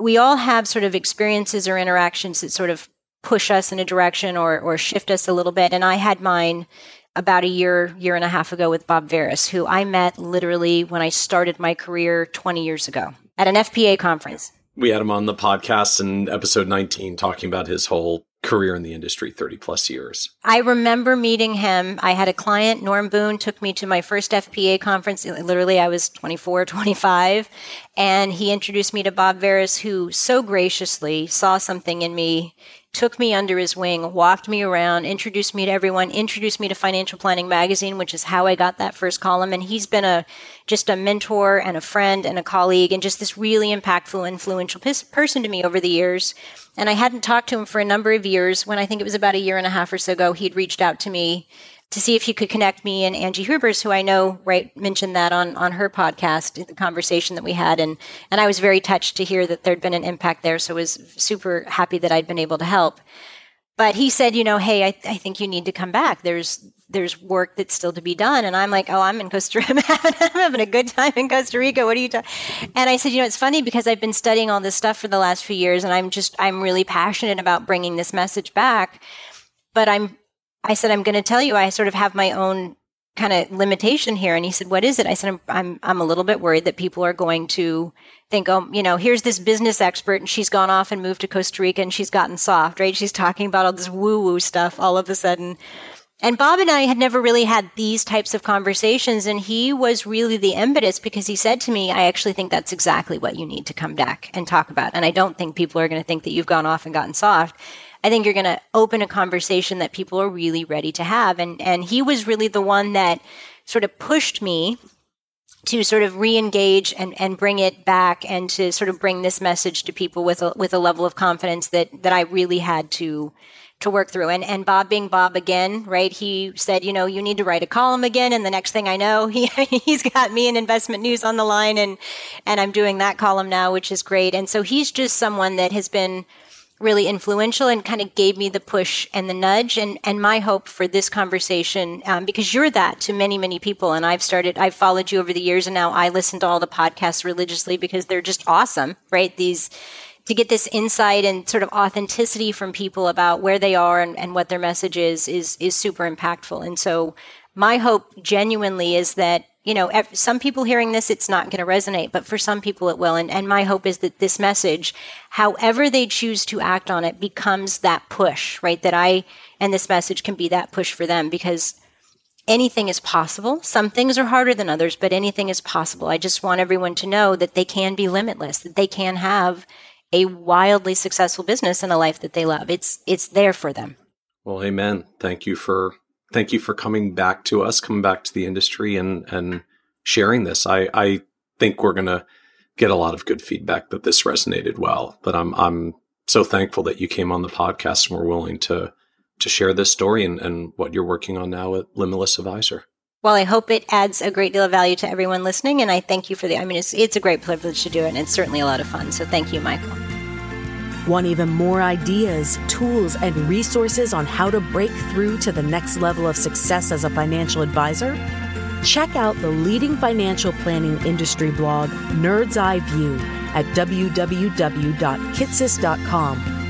we all have sort of experiences or interactions that sort of push us in a direction or or shift us a little bit. And i had mine about a year year and a half ago with bob veres who i met literally when i started my career 20 years ago at an fpa conference. We had him on the podcast in episode 19 talking about his whole career in the industry 30 plus years. I remember meeting him. I had a client, Norm Boone, took me to my first FPA conference. Literally, I was 24, 25. And he introduced me to Bob Veres, who so graciously saw something in me took me under his wing, walked me around, introduced me to everyone, introduced me to Financial Planning Magazine, which is how I got that first column. And he's been a just a mentor and a friend and a colleague and just this really impactful, influential person to me over the years. And I hadn't talked to him for a number of years. When I think it was about a year and a half or so ago, he'd reached out to me to see if you could connect me and Angie Herbers, who I know right mentioned that on on her podcast, the conversation that we had, and and I was very touched to hear that there'd been an impact there. So was super happy that I'd been able to help. But he said, you know, hey, I, I think you need to come back. There's there's work that's still to be done. And I'm like, oh, I'm in Costa Rica. I'm having a good time in Costa Rica. What are you talking? And I said, you know, it's funny because I've been studying all this stuff for the last few years, and I'm just I'm really passionate about bringing this message back. But I'm I said, I'm going to tell you, I sort of have my own kind of limitation here. And he said, what is it? I said, I'm, I'm, I'm a little bit worried that people are going to think, oh, you know, here's this business expert and she's gone off and moved to Costa Rica and she's gotten soft, right? She's talking about all this woo woo stuff all of a sudden. And Bob and I had never really had these types of conversations. And he was really the impetus because he said to me, I actually think that's exactly what you need to come back and talk about. And I don't think people are going to think that you've gone off and gotten soft. I think you're going to open a conversation that people are really ready to have. And, and he was really the one that sort of pushed me to sort of re-engage and, and bring it back and to sort of bring this message to people with a, with a level of confidence that, that I really had to, to work through. And, and Bob being Bob again, right? He said, you know, you need to write a column again. And the next thing I know, he, he's got me in investment news on the line and, and I'm doing that column now, which is great. And so he's just someone that has been, really influential and kind of gave me the push and the nudge and, and my hope for this conversation um, because you're that to many many people. And i've started i've followed you over the years and now i listen to all the podcasts religiously because they're just awesome right? These to get this insight and sort of authenticity from people about where they are and, and what their message is is is super impactful. And so my hope genuinely is that you know, some people hearing this, it's not going to resonate, but for some people it will. And, and my hope is that this message, however they choose to act on it, becomes that push, right? That I and this message can be that push for them because anything is possible. Some things are harder than others, but anything is possible. I just want everyone to know that they can be limitless, that they can have a wildly successful business and a life that they love. It's it's there for them. Well, amen. Thank you for thank you for coming back to us, coming back to the industry and, and sharing this. I, I think we're going to get a lot of good feedback that this resonated well, but I'm, I'm so thankful that you came on the podcast and were willing to, to share this story and, and what you're working on now at Limitless Advisor. Well, I hope it adds a great deal of value to everyone listening. And I thank you for the, I mean, it's, it's a great privilege to do it. And it's certainly a lot of fun. So thank you, Michael. Want even more ideas, tools, and resources on how to break through to the next level of success as a financial advisor? Check out the leading financial planning industry blog, Nerd's Eye View at www.kitces.com,